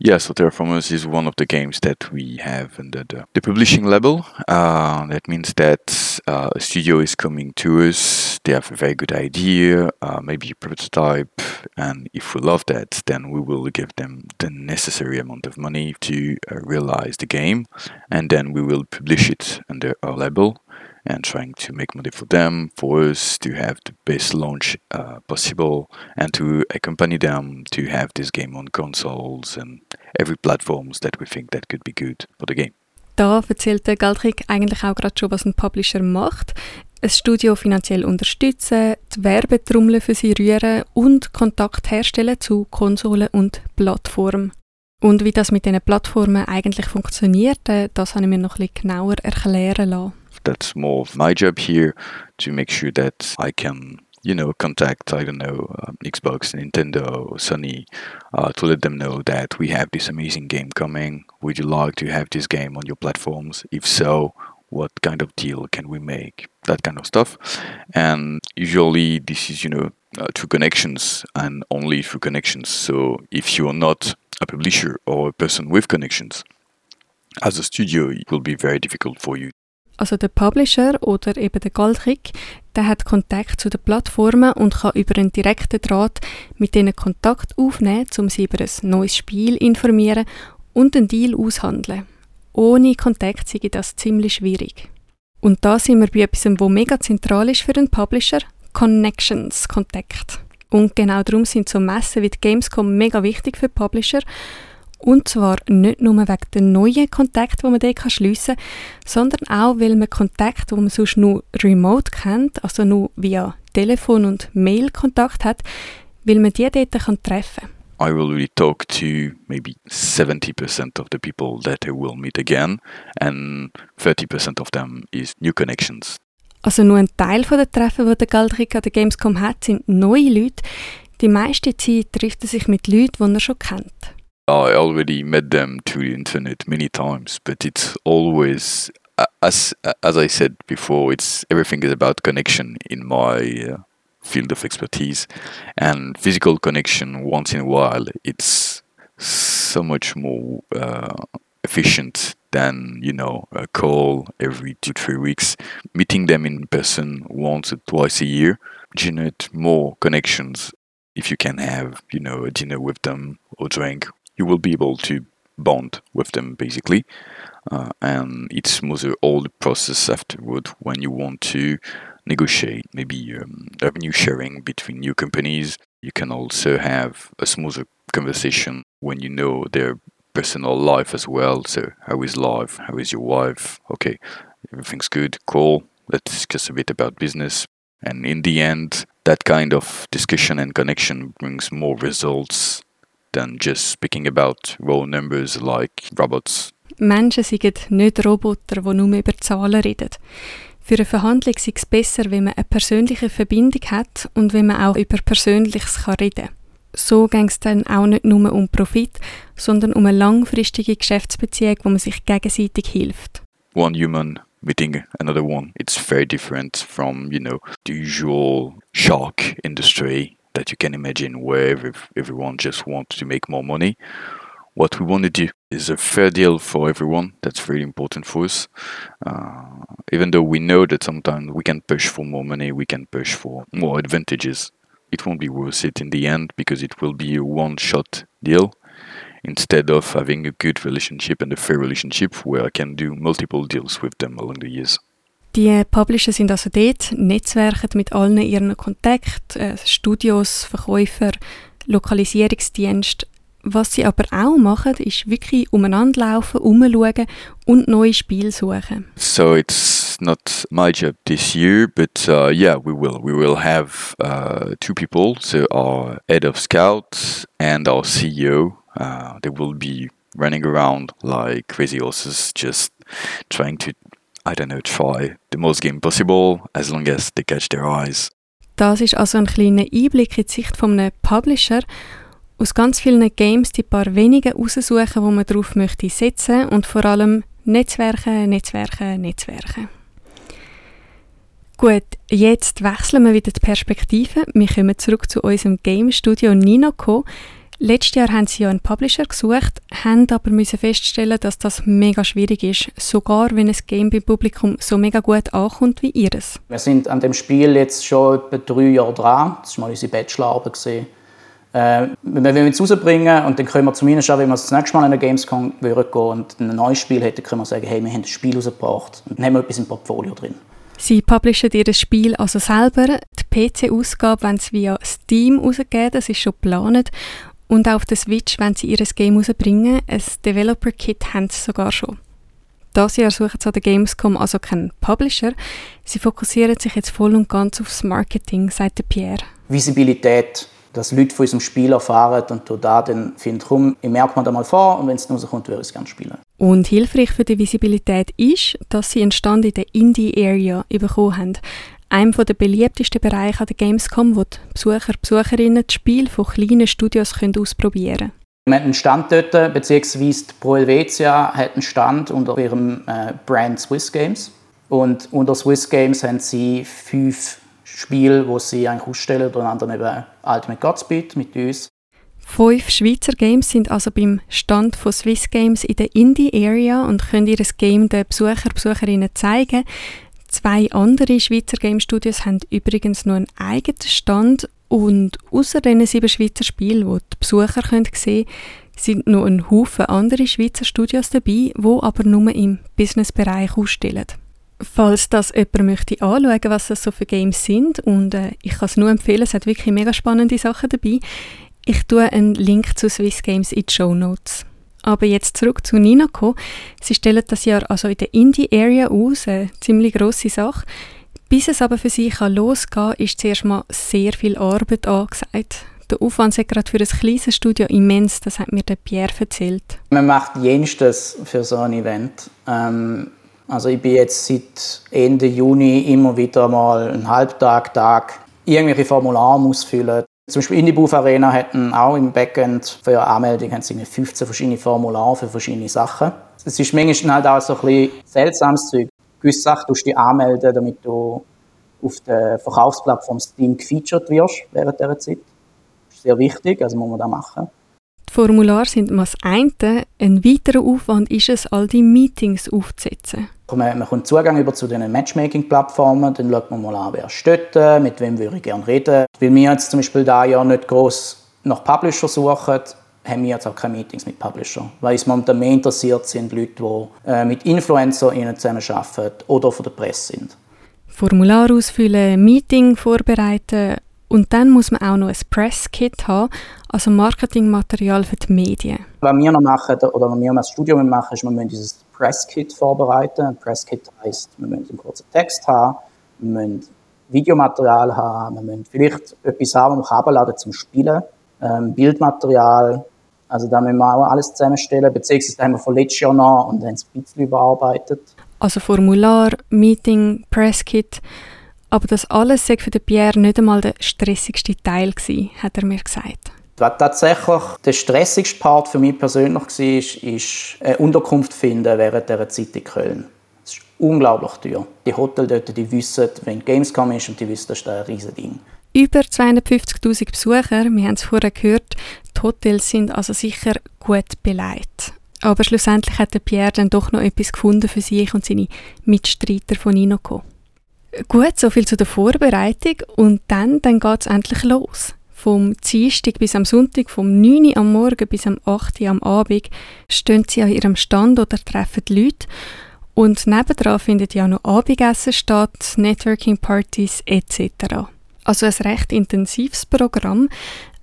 Yeah, so Terraformers is one of the games that we have under the, the publishing level. Uh, that means that uh, a studio is coming to us, they have a very good idea, uh, maybe a prototype, and if we love that, then we will give them the necessary amount of money to uh, realize the game, and then we will publish it under our label and trying to make money for them, for us to have the best launch uh, possible, and to accompany them to have this game on consoles and every platforms that we think that could be good for the game. Da erzählt der Galdrick eigentlich auch gerade schon, was ein Publisher macht. Ein Studio finanziell unterstützen, die Werbetrommel für sie rühren und Kontakt herstellen zu Konsolen und Plattformen. Und wie das mit diesen Plattformen eigentlich funktioniert, äh, das habe ich mir noch ein bisschen genauer erklären lassen. That's more of my job here to make sure that I can you know contact i don't know um, xbox nintendo sony uh, to let them know that we have this amazing game coming. Would you like to have this game on your platforms? If so what kind of deal can we make? That kind of stuff. And usually this is you know uh, through connections and only through connections. So if you are not a publisher or a person with connections as a studio it will be very difficult for you Also der Publisher oder eben der Goldkick, der hat Kontakt zu den Plattformen und kann über einen direkten Draht mit denen Kontakt aufnehmen, um sie über ein neues Spiel informieren und einen Deal aushandeln. Ohne Kontakt sei das ziemlich schwierig. Und da sind wir bei etwas, wo mega zentral ist für den Publisher, Connections, Kontakt. Und genau darum sind so Messen wie die Gamescom mega wichtig für Publisher Und zwar nicht nur wegen den neuen Kontakten, die man dort schliessen kann, sondern auch, weil man Kontakte, die man sonst nur remote kennt, also nur via Telefon und Mail Kontakt hat, weil man die dort kann treffen kann. I will really talk to maybe 70% of the people that I will meet again, and 30% of them is new connections. Also nur ein Teil der Treffen, die der Galdrick an der Gamescom hat, sind neue Leute. Die meiste Zeit trifft er sich mit Leuten, die er schon kennt. I already met them through the internet many times, but it's always as as I said before, it's everything is about connection in my uh, field of expertise, and physical connection once in a while. It's so much more uh, efficient than you know a call every two three weeks. Meeting them in person once or twice a year generate more connections. If you can have you know a dinner with them or drink, you will be able to bond with them basically. Uh, and it smoother all the process afterward when you want to negotiate maybe um, revenue sharing between new companies. You can also have a smoother conversation when you know their personal life as well. So, how is life? How is your wife? Okay, everything's good. Cool. Let's discuss a bit about business. And in the end, that kind of discussion and connection brings more results than just speaking about raw numbers like robots. Menschen sind nicht Roboter, die nur über Zahlen reden. Für eine Verhandlung ist es besser, wenn man eine persönliche Verbindung hat und wenn man auch über Persönliches reden kann. So ging es dann auch nicht nur um Profit, sondern um eine langfristige Geschäftsbeziehung, wo man sich gegenseitig hilft. One human meeting another one. It's very different from, you know, the usual shark industry that you can imagine where everyone just wants to make more money. What we want to do is a fair deal for everyone. That's really important for us. Uh, even though we know that sometimes we can push for more money, we can push for more advantages. It won't be worth it in the end because it will be a one shot deal instead of having a good relationship and a fair relationship where I can do multiple deals with them along the years. Die Publisher sind also dort, netzwerken mit allen ihren Kontakten, äh, Studios, Verkäufer, Lokalisierungsdienst. Was sie aber auch machen, ist wirklich umeinander laufen, umschauen und neue Spiele suchen. So it's not my job this year, but uh, yeah, we will. We will have uh, two people, so our head of scouts and our CEO. Uh, they will be running around like crazy horses, just trying to I don't know, try the most game possible, as long as they catch their eyes. Das ist also ein kleiner Einblick in die Sicht von einem Publisher. Aus ganz vielen Games die paar wenige raussuchen, wo man darauf möchte setzen und vor allem Netzwerke, Netzwerke, Netzwerke. Gut, jetzt wechseln wir wieder die Perspektive. Wir kommen zurück zu unserem Game Studio Ninoco. Letztes Jahr haben sie ja einen Publisher gesucht, haben aber müssen feststellen, dass das mega schwierig ist, sogar wenn ein Game beim Publikum so mega gut ankommt wie ihres. Wir sind an dem Spiel jetzt schon etwa drei Jahre dran. Das war mal unsere Bachelorarbeit. Äh, wenn wir es rausbringen und dann können wir zumindest auch, wenn wir das nächste Mal in der Gamescom gehen und ein neues Spiel hätten, können wir sagen, hey, wir haben das Spiel rausgebracht und dann haben wir etwas im Portfolio drin. Sie publishen ihr Spiel also selber. Die PC-Ausgabe wollen sie via Steam rausgeben, das ist schon geplant. Und auf der Switch, wenn sie ihr Game rausbringen, ein Developer-Kit haben sie sogar schon. Das Jahr suchen sie an der Gamescom also keinen Publisher. Sie fokussieren sich jetzt voll und ganz aufs Marketing, sagt Pierre. Visibilität, dass Leute von unserem Spiel erfahren und da dann finden, komm, ich merke mir da mal vor und wenn es rauskommt, würde ich es gerne spielen. Und hilfreich für die Visibilität ist, dass sie einen Stand in der Indie-Area bekommen haben einem der beliebtesten Bereiche an der Gamescom, wo die Besucher und Besucherinnen das Spiel von kleinen Studios können ausprobieren können. Wir haben einen Stand dort, beziehungsweise die Pro Helvetia hat einen Stand unter ihrem äh, Brand Swiss Games. Und unter Swiss Games haben sie fünf Spiele, die sie eigentlich ausstellen, unter anderem eben Ultimate Godspeed mit uns. Fünf Schweizer Games sind also beim Stand von Swiss Games in der Indie-Area und können ihr Game den Besucher und Besucherinnen zeigen. Zwei andere Schweizer Game Studios haben übrigens noch einen eigenen Stand und außer diesen sieben Schweizer Spielen, die die Besucher sehen können, sind noch ein Haufen andere Schweizer Studios dabei, die aber nur im Businessbereich ausstellen. Falls das jemand möchte anschauen, was das so für Games sind, und äh, ich kann es nur empfehlen, es hat wirklich mega spannende Sachen dabei, ich tue einen Link zu Swiss Games in die Show Notes. Aber jetzt zurück zu Ninako. Sie stellen das Jahr also in der Indie-Area aus, eine ziemlich grosse Sache. Bis es aber für sie losgehen kann, ist zuerst mal sehr viel Arbeit angesagt. Der Aufwand ist gerade für ein kleines Studio immens, das hat mir der Pierre erzählt. Man macht jenstes für so ein Event. Ähm, also ich bin jetzt seit Ende Juni immer wieder mal einen Halbtag, Tag irgendwelche Formulare ausfüllen. Zum Beispiel Indie Arena hatten auch im Backend für ihre Anmeldung haben sie 15 verschiedene Formulare für verschiedene Sachen. Es ist manchmal halt auch so ein bisschen seltsames Zeug. Gewisse Sachen musst du dich anmelden, damit du auf der Verkaufsplattform Steam gefeatured wirst während dieser Zeit. Das ist sehr wichtig, also muss man das machen. Die Formulare sind das eine. Ein weiterer Aufwand ist es, all die Meetings aufzusetzen. Man, man kommt Zugang über zu den Matchmaking-Plattformen, dann schaut man mal an, wer steht, mit wem würde ich gerne reden. Weil wir jetzt zum Beispiel da ja nicht groß nach Publisher suchen, haben wir jetzt auch keine Meetings mit Publisher. Weil es momentan mehr interessiert sind Leute, die äh, mit InfluencerInnen zusammenarbeiten oder von der Presse sind. Formular ausfüllen, Meeting vorbereiten und dann muss man auch noch ein Presskit haben, also Marketingmaterial für die Medien. Was wir noch machen, oder was wir als Studio machen, ist, wir müssen dieses Presskit vorbereiten. Ein Presskit heisst, wir müssen einen kurzen Text haben, wir müssen Videomaterial haben, wir müssen vielleicht etwas haben, man abladen zum Spielen, ähm, Bildmaterial, also da müssen wir auch alles zusammenstellen, beziehungsweise haben wir von letztes Jahr noch und haben es ein bisschen überarbeitet. Also Formular, Meeting, Presskit, aber das alles sei für den Pierre nicht einmal der stressigste Teil gewesen, hat er mir gesagt. Was tatsächlich der stressigste Part für mich persönlich war, ist eine Unterkunft finden während dieser Zeit in Köln. Es ist unglaublich teuer. Die Hotels dort, die wissen, wenn Gamescom ist und die wissen, das ist ein riesiges Ding. Über 250'000 Besucher, wir haben es vorher gehört, die Hotels sind also sicher gut beleidigt. Aber schlussendlich hat Pierre dann doch noch etwas gefunden für sich und seine Mitstreiter von Inoko. Gut, soviel zu der Vorbereitung und dann, dann geht es endlich los. Vom Dienstag bis am Sonntag, vom 9 Uhr am Morgen bis am 8 Uhr am Abend, stehen sie an ihrem Stand oder treffen die Leute. Und nebendran findet ja noch Abendessen statt, Networking-Partys etc. Also ein recht intensives Programm.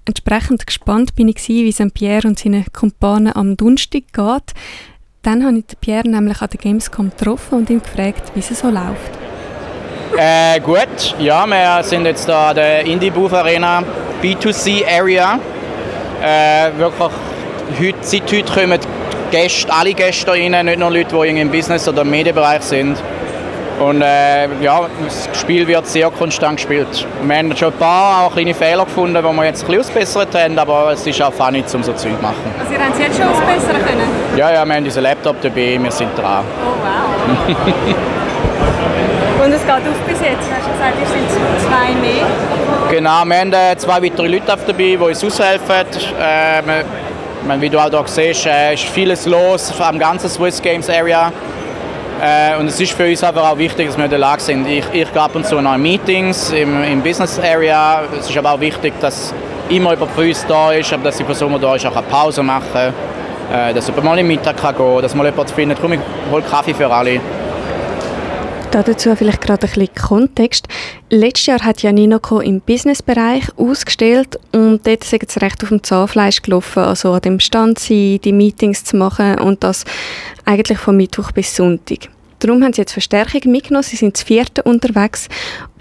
Entsprechend gespannt bin ich, wie es Pierre und seinen Kumpanen am Donnerstag geht. Dann habe ich Pierre nämlich an der Gamescom getroffen und ihn gefragt, wie es so läuft. Äh, gut, ja, wir sind jetzt da der Indie Booth Arena B2C Area. Äh, wirklich, heute, seit heute kommen Gäste, alle Gäste rein, nicht nur Leute, die im Business- oder im Medienbereich sind. Und äh, ja, das Spiel wird sehr konstant gespielt. Wir haben schon ein paar auch kleine Fehler gefunden, die wir jetzt ein bisschen ausbessert haben, aber es ist auch funny, um so Zeug zu machen. Also ihr habt es jetzt schon ausbessern können? Ja, ja, wir haben unseren Laptop dabei, wir sind dran. Oh wow. Und es geht auf jetzt. Hast du gesagt, ihr sind zwei mehr? Genau, wir haben äh, zwei weitere Leute dabei, die uns aushelfen. Äh, wir, wie du auch hier siehst, äh, ist vieles los am ganzen Swiss Games Area. Äh, und es ist für uns aber auch wichtig, dass wir in der Lage sind. Ich, ich gehe ab und zu noch in Meetings im, im Business Area. Es ist aber auch wichtig, dass immer jemand für uns da ist, aber dass die Person, die da ist, auch eine Pause machen kann. Dass jemand mal im Mittag kann gehen kann, dass mal jemand findet, komm, ich hole Kaffee für alle. Dazu vielleicht gerade ein bisschen Kontext. Letztes Jahr hat ja Ninoko im Businessbereich ausgestellt und dort sind sie recht auf dem Zahnfleisch gelaufen, also an dem Stand sein, die Meetings zu machen und das eigentlich von Mittwoch bis Sonntag. Darum haben sie jetzt Verstärkung mitgenommen, sie sind das vierte unterwegs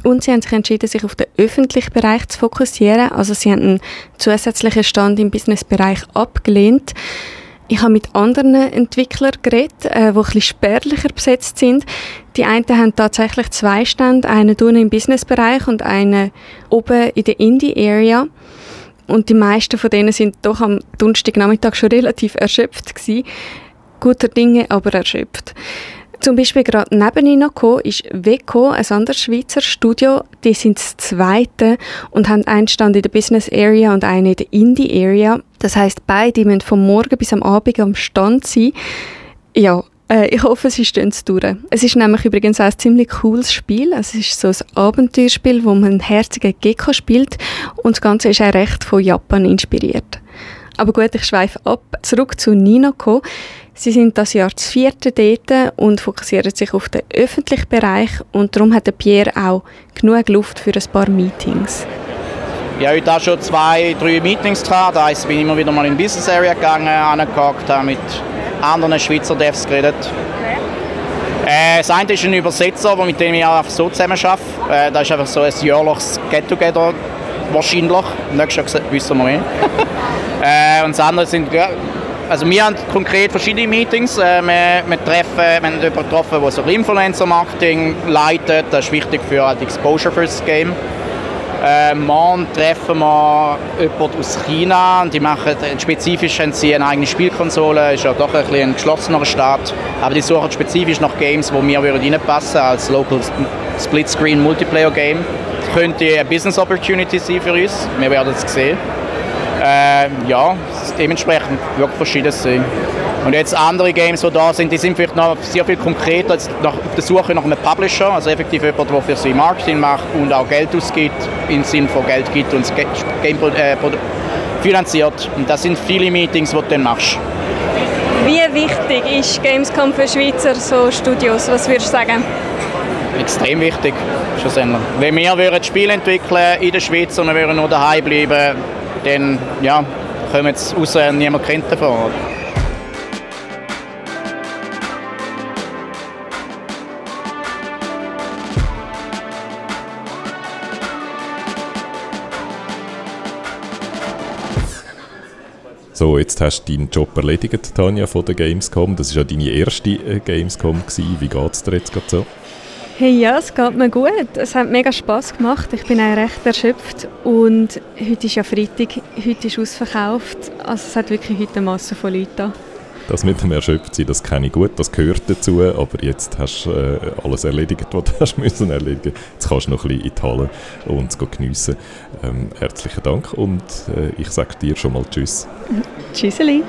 und sie haben sich entschieden, sich auf den öffentlichen Bereich zu fokussieren. Also sie haben einen zusätzlichen Stand im Businessbereich abgelehnt. Ich habe mit anderen Entwicklern geredet, äh, die etwas spärlicher besetzt sind. Die einen haben tatsächlich zwei Stände, einen unten im Businessbereich und einen oben in der Indie-Area. Und die meisten von denen sind doch am Donnerstagnachmittag schon relativ erschöpft gewesen. Guter Dinge, aber erschöpft. Zum Beispiel gerade neben ihnen ist Weco, ein anderes Schweizer Studio. Die sind das zweite und haben einen Stand in der Business Area und einen in der Indie Area. Das heißt, beide müssen vom Morgen bis am Abend am Stand sein. Ja, äh, ich hoffe, sie stehen es durch. Es ist nämlich übrigens auch ein ziemlich cooles Spiel. Es ist so ein Abenteuerspiel, wo man einen herzigen Gecko spielt und das Ganze ist auch recht von Japan inspiriert. Aber gut, ich schweife ab. Zurück zu Ninoko. Sie sind das Jahr das vierte dort und fokussieren sich auf den öffentlichen Bereich und darum hat Pierre auch genug Luft für ein paar Meetings. Ich habe heute auch schon zwei, drei Meetings gehabt. Da heisst, bin ich immer wieder mal in die Business Area gegangen, angehockt, habe mit anderen Schweizer Devs geredet. Äh, das eine ist ein Übersetzer, mit dem ich auch so zusammen arbeite. Äh, das ist einfach so ein jährliches Get-Together, wahrscheinlich. Nächstes Jahr wissen wir mehr. äh, und das andere sind, also wir haben konkret verschiedene Meetings. Äh, wir, wir, treffen, wir haben jemanden getroffen, der so Influencer-Marketing leitet. Das ist wichtig für die Exposure für das Game. Äh, morgen treffen wir jemanden aus China und die machen spezifisch haben sie eine eigene Spielkonsole, ist ja doch ein, ein geschlossener Staat, aber die suchen spezifisch nach Games, wo wir reinpassen als Local Split-Screen Multiplayer Game. Das könnte eine Business Opportunity sein für uns, wir werden es sehen. Äh, ja, dementsprechend wirklich verschiedenes sein. Und jetzt andere Games, die da sind, die sind vielleicht noch sehr viel konkreter als nach, auf der Suche nach einem Publisher, also effektiv jemand, der für sie Marketing macht und auch Geld ausgibt, im Sinne von Geld gibt und das Game äh, finanziert. Und das sind viele Meetings, die du dann machst. Wie wichtig ist Gamescom für Schweizer so Studios? Was würdest du sagen? Extrem wichtig, schlussendlich. Wenn wir würden Spiele entwickeln in der Schweiz und wir würden nur daheim bleiben, dann ja, kommen jetzt raus und niemand kennt davon. So, jetzt hast du deinen Job erledigt, Tanja, von der Gamescom. Das war ja deine erste äh, Gamescom. Gewesen. Wie geht es dir jetzt gerade so? Hey, ja, es geht mir gut. Es hat mega Spass gemacht. Ich bin auch recht erschöpft. Und heute ist ja Freitag. Heute ist ausverkauft. Also es hat wirklich heute eine Masse von Leuten da. Das mit dem Erschöpftsein, das kenne ich gut, das gehört dazu, aber jetzt hast du äh, alles erledigt, was du hast müssen erledigen. Jetzt kannst du noch ein bisschen in die Halle und es geniessen. Ähm, herzlichen Dank und äh, ich sage dir schon mal Tschüss. Tschüsseli.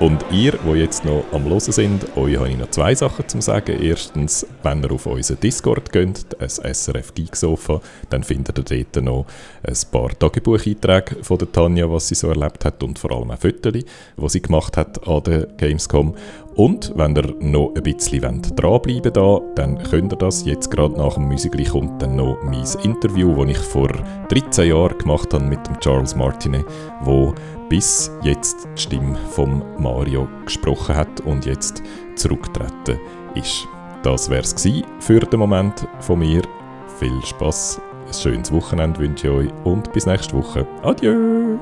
Und ihr, die jetzt noch am Hören sind, euch habe ich noch zwei Sachen zu sagen. Erstens, wenn ihr auf unseren Discord geht, ein SRF Geek Sofa, dann findet ihr dort noch ein paar Tagebucheinträge von der Tanja, was sie so erlebt hat und vor allem auch Fotos, die sie gemacht hat an der Gamescom. Und wenn ihr noch ein bisschen dranbleiben wollt, dann könnt ihr das. Jetzt gerade nach dem Musikli kommt dann noch mein Interview, das ich vor 13 Jahren gemacht habe mit dem Charles Martinet, wo bis jetzt die Stimme von Mario gesprochen hat und jetzt zurückgetreten ist. Das wäre es für den Moment von mir. Viel Spaß, ein schönes Wochenende wünsche ich euch und bis nächste Woche. Adieu!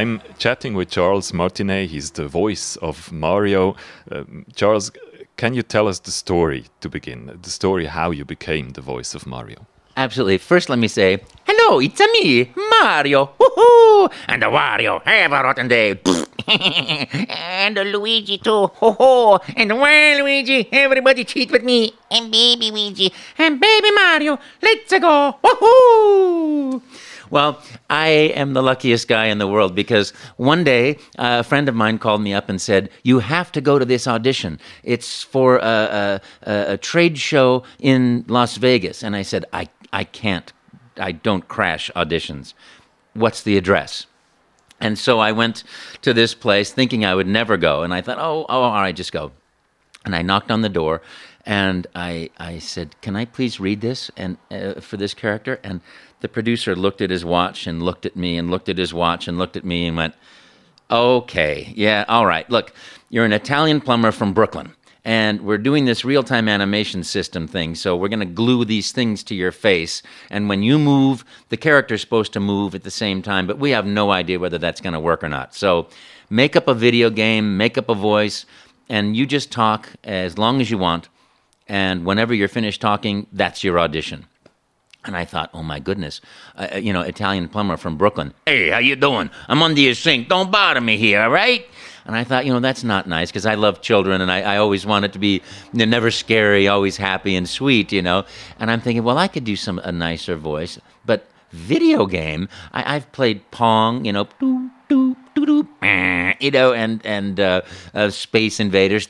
I'm chatting with Charles Martinet. He's the voice of Mario. Uh, Charles, can you tell us the story to begin? The story how you became the voice of Mario. Absolutely. First, let me say, hello, it's a me, Mario. Woohoo! And a Wario, have a rotten day. and the Luigi too. Ho ho! And well, Luigi, everybody cheat with me. And baby Luigi. And baby Mario. Let's go. Woohoo! Well, I am the luckiest guy in the world because one day uh, a friend of mine called me up and said, You have to go to this audition. It's for a, a, a trade show in Las Vegas. And I said, I, I can't. I don't crash auditions. What's the address? And so I went to this place thinking I would never go. And I thought, oh, oh all right, just go. And I knocked on the door and I, I said, Can I please read this and uh, for this character? And the producer looked at his watch and looked at me and looked at his watch and looked at me and went, Okay, yeah, all right. Look, you're an Italian plumber from Brooklyn, and we're doing this real time animation system thing. So we're going to glue these things to your face. And when you move, the character's supposed to move at the same time, but we have no idea whether that's going to work or not. So make up a video game, make up a voice, and you just talk as long as you want. And whenever you're finished talking, that's your audition. And I thought, oh my goodness, uh, uh, you know, Italian plumber from Brooklyn. Hey, how you doing? I'm under your sink. Don't bother me here, all right? And I thought, you know, that's not nice because I love children and I, I always want it to be never scary, always happy and sweet, you know. And I'm thinking, well, I could do some a nicer voice, but video game, I, I've played Pong, you know, doo, doo, doo, doo, eh, you know, and and uh, uh, Space Invaders,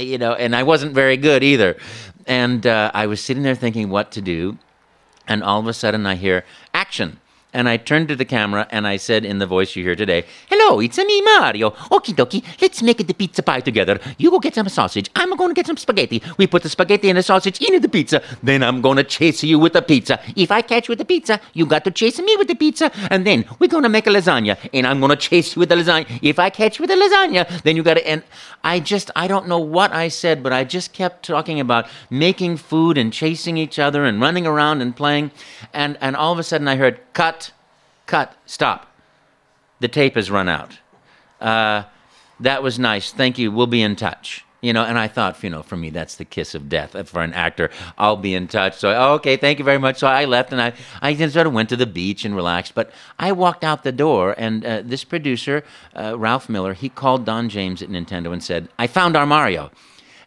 you know, and I wasn't very good either, and uh, I was sitting there thinking what to do, and all of a sudden I hear action and I turned to the camera and I said in the voice you hear today, Hello, it's me, Mario. Okie dokie, let's make the pizza pie together. You go get some sausage. I'm going to get some spaghetti. We put the spaghetti and the sausage into the pizza. Then I'm going to chase you with the pizza. If I catch you with the pizza, you got to chase me with the pizza. And then we're going to make a lasagna. And I'm going to chase you with the lasagna. If I catch you with the lasagna, then you got to. And I just, I don't know what I said, but I just kept talking about making food and chasing each other and running around and playing. And, and all of a sudden I heard, cut, cut, stop. The tape has run out. Uh, that was nice. Thank you. We'll be in touch. You know, and I thought, you know, for me, that's the kiss of death for an actor. I'll be in touch. So, okay, thank you very much. So I left and I, I sort of went to the beach and relaxed. But I walked out the door, and uh, this producer, uh, Ralph Miller, he called Don James at Nintendo and said, I found our Mario.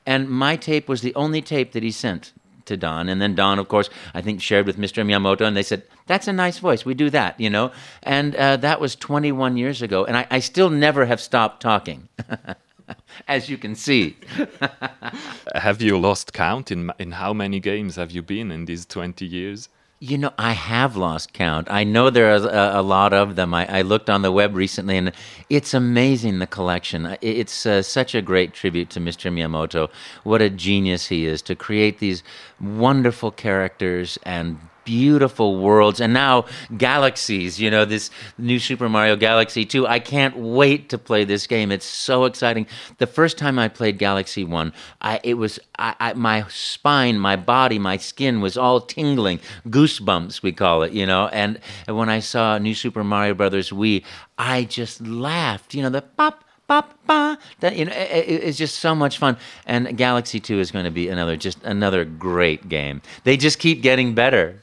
And my tape was the only tape that he sent to Don. And then Don, of course, I think shared with Mr. Miyamoto, and they said, That's a nice voice. We do that, you know? And uh, that was 21 years ago. And I, I still never have stopped talking, as you can see. Have you lost count in in how many games have you been in these 20 years? You know, I have lost count. I know there are a, a lot of them. I, I, looked on the web recently, and it's amazing the collection. It's uh, such a great tribute to Mr. Miyamoto. What a genius he is to create these wonderful characters and beautiful worlds and now galaxies you know this new super mario galaxy 2 i can't wait to play this game it's so exciting the first time i played galaxy 1 i it was I, I, my spine my body my skin was all tingling goosebumps we call it you know and, and when i saw new super mario brothers wii i just laughed you know the pop. That you know, it, it's just so much fun. And Galaxy Two is going to be another, just another great game. They just keep getting better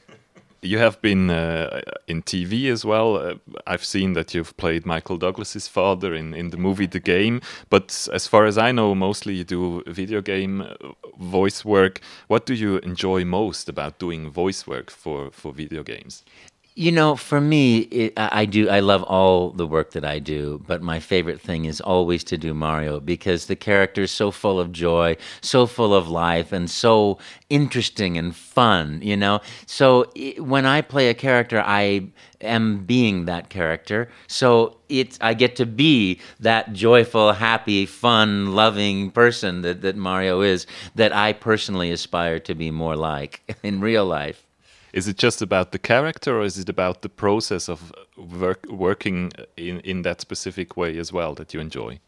you have been uh, in TV as well. Uh, I've seen that you've played Michael Douglas's father in, in the movie The Game. But as far as I know, mostly you do video game uh, voice work. What do you enjoy most about doing voice work for, for video games? You know, for me, it, I do. I love all the work that I do, but my favorite thing is always to do Mario because the character is so full of joy, so full of life, and so interesting and fun. You know, so it, when I play a character, I am being that character. So it's I get to be that joyful, happy, fun, loving person that that Mario is. That I personally aspire to be more like in real life. Is it just about the character, or is it about the process of work, working in, in that specific way as well that you enjoy?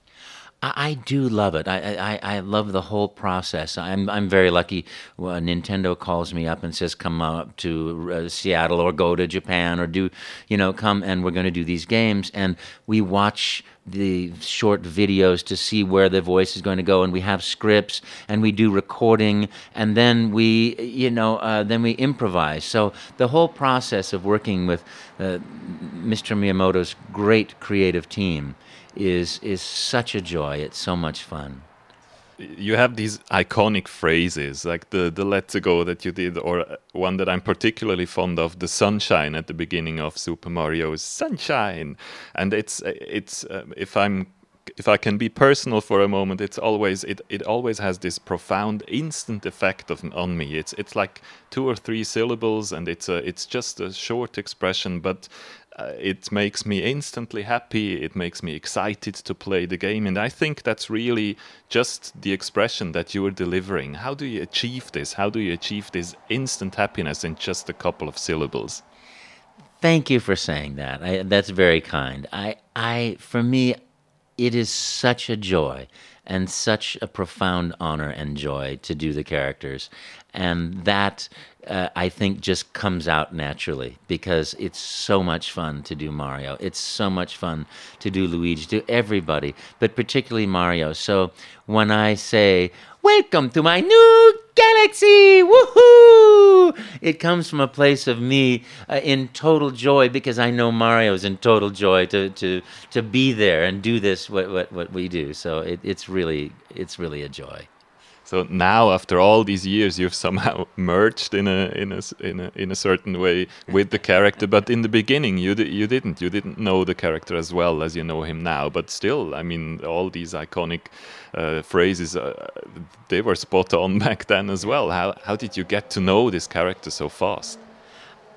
I, do love it. I, I, I love the whole process. I'm I'm very lucky. Nintendo calls me up and says, "Come up to uh, Seattle or go to Japan or do, you know, come and we're going to do these games." And we watch the short videos to see where the voice is going to go, and we have scripts and we do recording, and then we, you know, uh, then we improvise. So the whole process of working with uh, Mr. Miyamoto's great creative team is is such a joy. It's so much fun. You have these iconic phrases like the the let's go that you did, or one that I'm particularly fond of, the sunshine at the beginning of Super Mario's sunshine, and it's it's uh, if I'm if I can be personal for a moment, it's always it, it always has this profound instant effect of, on me. It's it's like two or three syllables, and it's a, it's just a short expression, but uh, Uh, it makes me instantly happy. It makes me excited to play the game. And I think that's really just the expression that you are delivering. How do you achieve this? How do you achieve this instant happiness in just a couple of syllables? Thank you for saying that. I, that's very kind. I, I, for me, it is such a joy and such a profound honor and joy to do the characters. And that uh, I think just comes out naturally because it's so much fun to do Mario. It's so much fun to do Luigi, to everybody, but particularly Mario. So when I say, Welcome to my new galaxy! Woohoo! It comes from a place of me uh, in total joy because I know Mario's in total joy to, to, to be there and do this, what, what, what we do. So it, it's, really, it's really a joy. So now, after all these years, you've somehow merged in a in a in a in a certain way with the character. But in the beginning, you di- you didn't. You didn't know the character as well as you know him now. But still, I mean, all these iconic uh, phrases, uh, they were spot on back then as well. How how did you get to know this character so fast?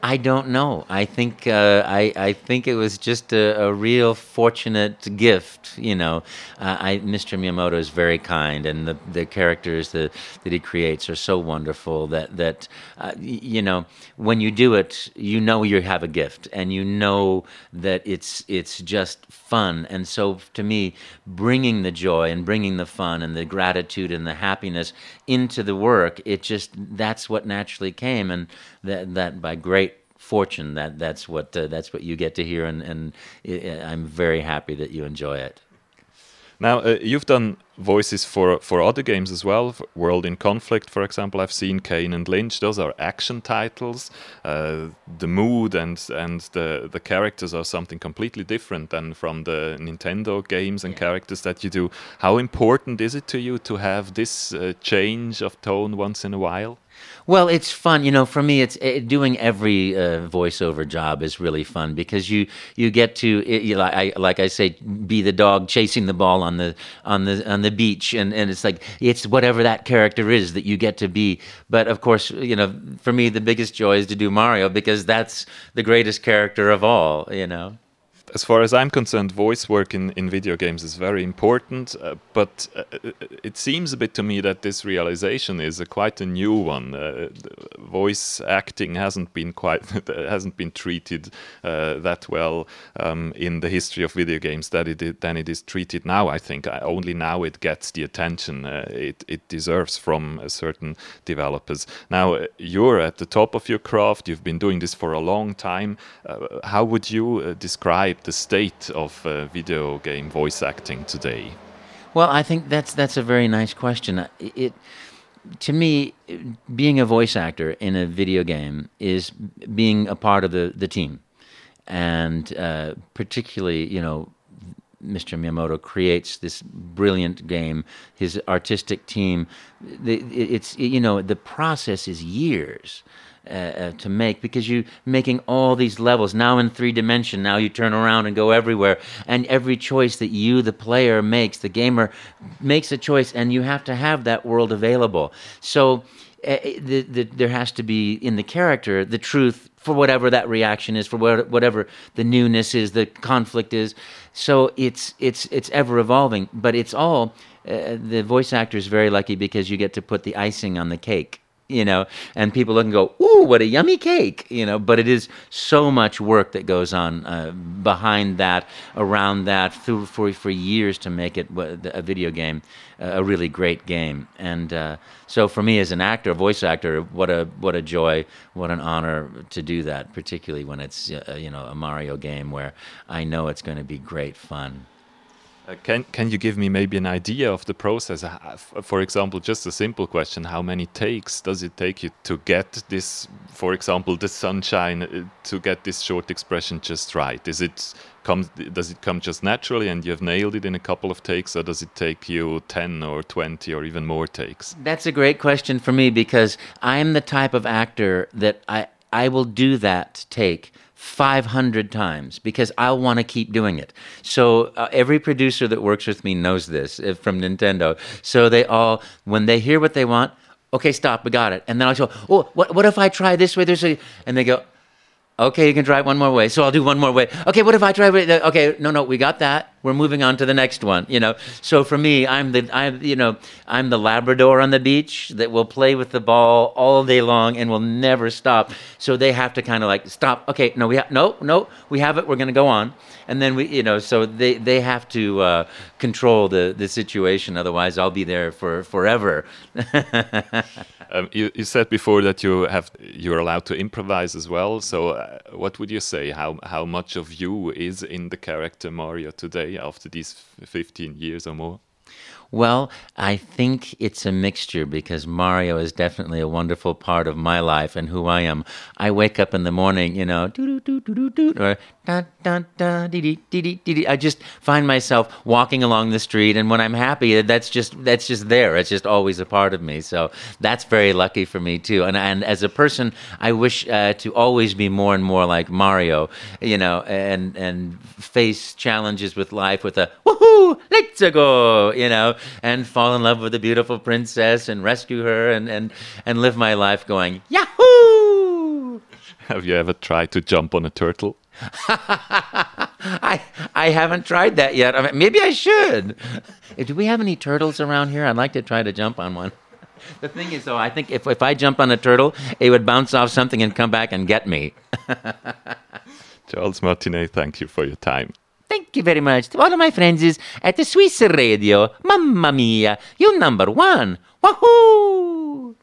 I don't know. I think uh, I I think it was just a, a real fortunate gift. You know, uh, I Mr. Miyamoto is very kind, and the the characters that that he creates are so wonderful that that uh, you know when you do it, you know you have a gift, and you know that it's it's just fun. And so to me, bringing the joy and bringing the fun and the gratitude and the happiness into the work, it just that's what naturally came, and that that by great fortune that that's what uh, that's what you get to hear and and I'm very happy that you enjoy it. Now, uh, you've done voices for for other games as well. For World in Conflict, for example, I've seen Kane and Lynch. Those are action titles. Uh, the mood and and the the characters are something completely different than from the Nintendo games and characters that you do. How important is it to you to have this uh, change of tone once in a while? Well, it's fun, you know. For me, it's uh, doing every uh, voiceover job is really fun because you you get to it, you, like I like I say, be the dog chasing the ball on the on the on the beach, and and it's like it's whatever that character is that you get to be. But of course, you know, for me, the biggest joy is to do Mario because that's the greatest character of all. You know. As far as I'm concerned, voice work in, in video games is very important. Uh, but uh, it seems a bit to me that this realization is a quite a new one. Uh, voice acting hasn't been quite hasn't been treated uh, that well um, in the history of video games that it than it is treated now. I think only now it gets the attention uh, it it deserves from uh, certain developers. Now uh, you're at the top of your craft. You've been doing this for a long time. Uh, how would you uh, describe the state of uh, video game voice acting today? Well, I think that's that's a very nice question. It, to me, being a voice actor in a video game is being a part of the the team, and uh, particularly, you know. Mr. Miyamoto creates this brilliant game. His artistic team, it's you know the process is years uh, uh, to make because you're making all these levels now in three dimension. Now you turn around and go everywhere, and every choice that you, the player, makes, the gamer makes a choice, and you have to have that world available. So uh, the, the, there has to be in the character the truth for whatever that reaction is, for what, whatever the newness is, the conflict is. So it's it's it's ever evolving, but it's all. Uh, the voice actor is very lucky because you get to put the icing on the cake you know, and people look and go, "Ooh, what a yummy cake!" You know, but it is so much work that goes on uh, behind that, around that, through for for years to make it a video game, a really great game. And uh, so, for me as an actor, a voice actor, what a what a joy, what an honor to do that, particularly when it's uh, you know a Mario game where I know it's going to be great fun. Uh, can can you give me maybe an idea of the process? Uh, For example, just a simple question: How many takes does it take you to get this? For example, the sunshine uh, to get this short expression just right. Is it come? Does it come just naturally and you have nailed it in a couple of takes, or does it take you ten or twenty or even more takes? That's a great question for me because I'm the type of actor that I I will do that take 500 times because I'll want to keep doing it. So uh, every producer that works with me knows this uh, from Nintendo. So they all when they hear what they want, okay, stop, we got it. And then I'll go, "Oh, what what if I try this way there's a and they go, Okay, you can it one more way. So I'll do one more way. Okay, what if I try it? Okay, no, no, we got that. We're moving on to the next one. You know. So for me, I'm the I'm you know I'm the Labrador on the beach that will play with the ball all day long and will never stop. So they have to kind of like stop. Okay, no, we have no no we have it. We're going to go on, and then we you know so they they have to uh, control the the situation. Otherwise, I'll be there for forever. Um, you, you said before that you have you're allowed to improvise as well. So, uh, what would you say? How how much of you is in the character Mario today after these 15 years or more? Well, I think it's a mixture because Mario is definitely a wonderful part of my life and who I am. I wake up in the morning, you know, or da da da dee dee dee dee dee. I just find myself walking along the street, and when I'm happy, that's just that's just there. It's just always a part of me. So that's very lucky for me too. And and as a person, I wish uh, to always be more and more like Mario, you know, and and face challenges with life with a woohoo, let's go, you know, and fall in love with a beautiful princess and rescue her and and and live my life going yahoo. Have you ever tried to jump on a turtle? I I haven't tried that yet. I mean, maybe I should. Do we have any turtles around here? I'd like to try to jump on one. The thing is, though, I think if, if I jumped on a turtle, it would bounce off something and come back and get me. Charles Martinet, thank you for your time. Thank you very much to all of my friends at the Swiss Radio. Mamma mia, you're number one. Wahoo!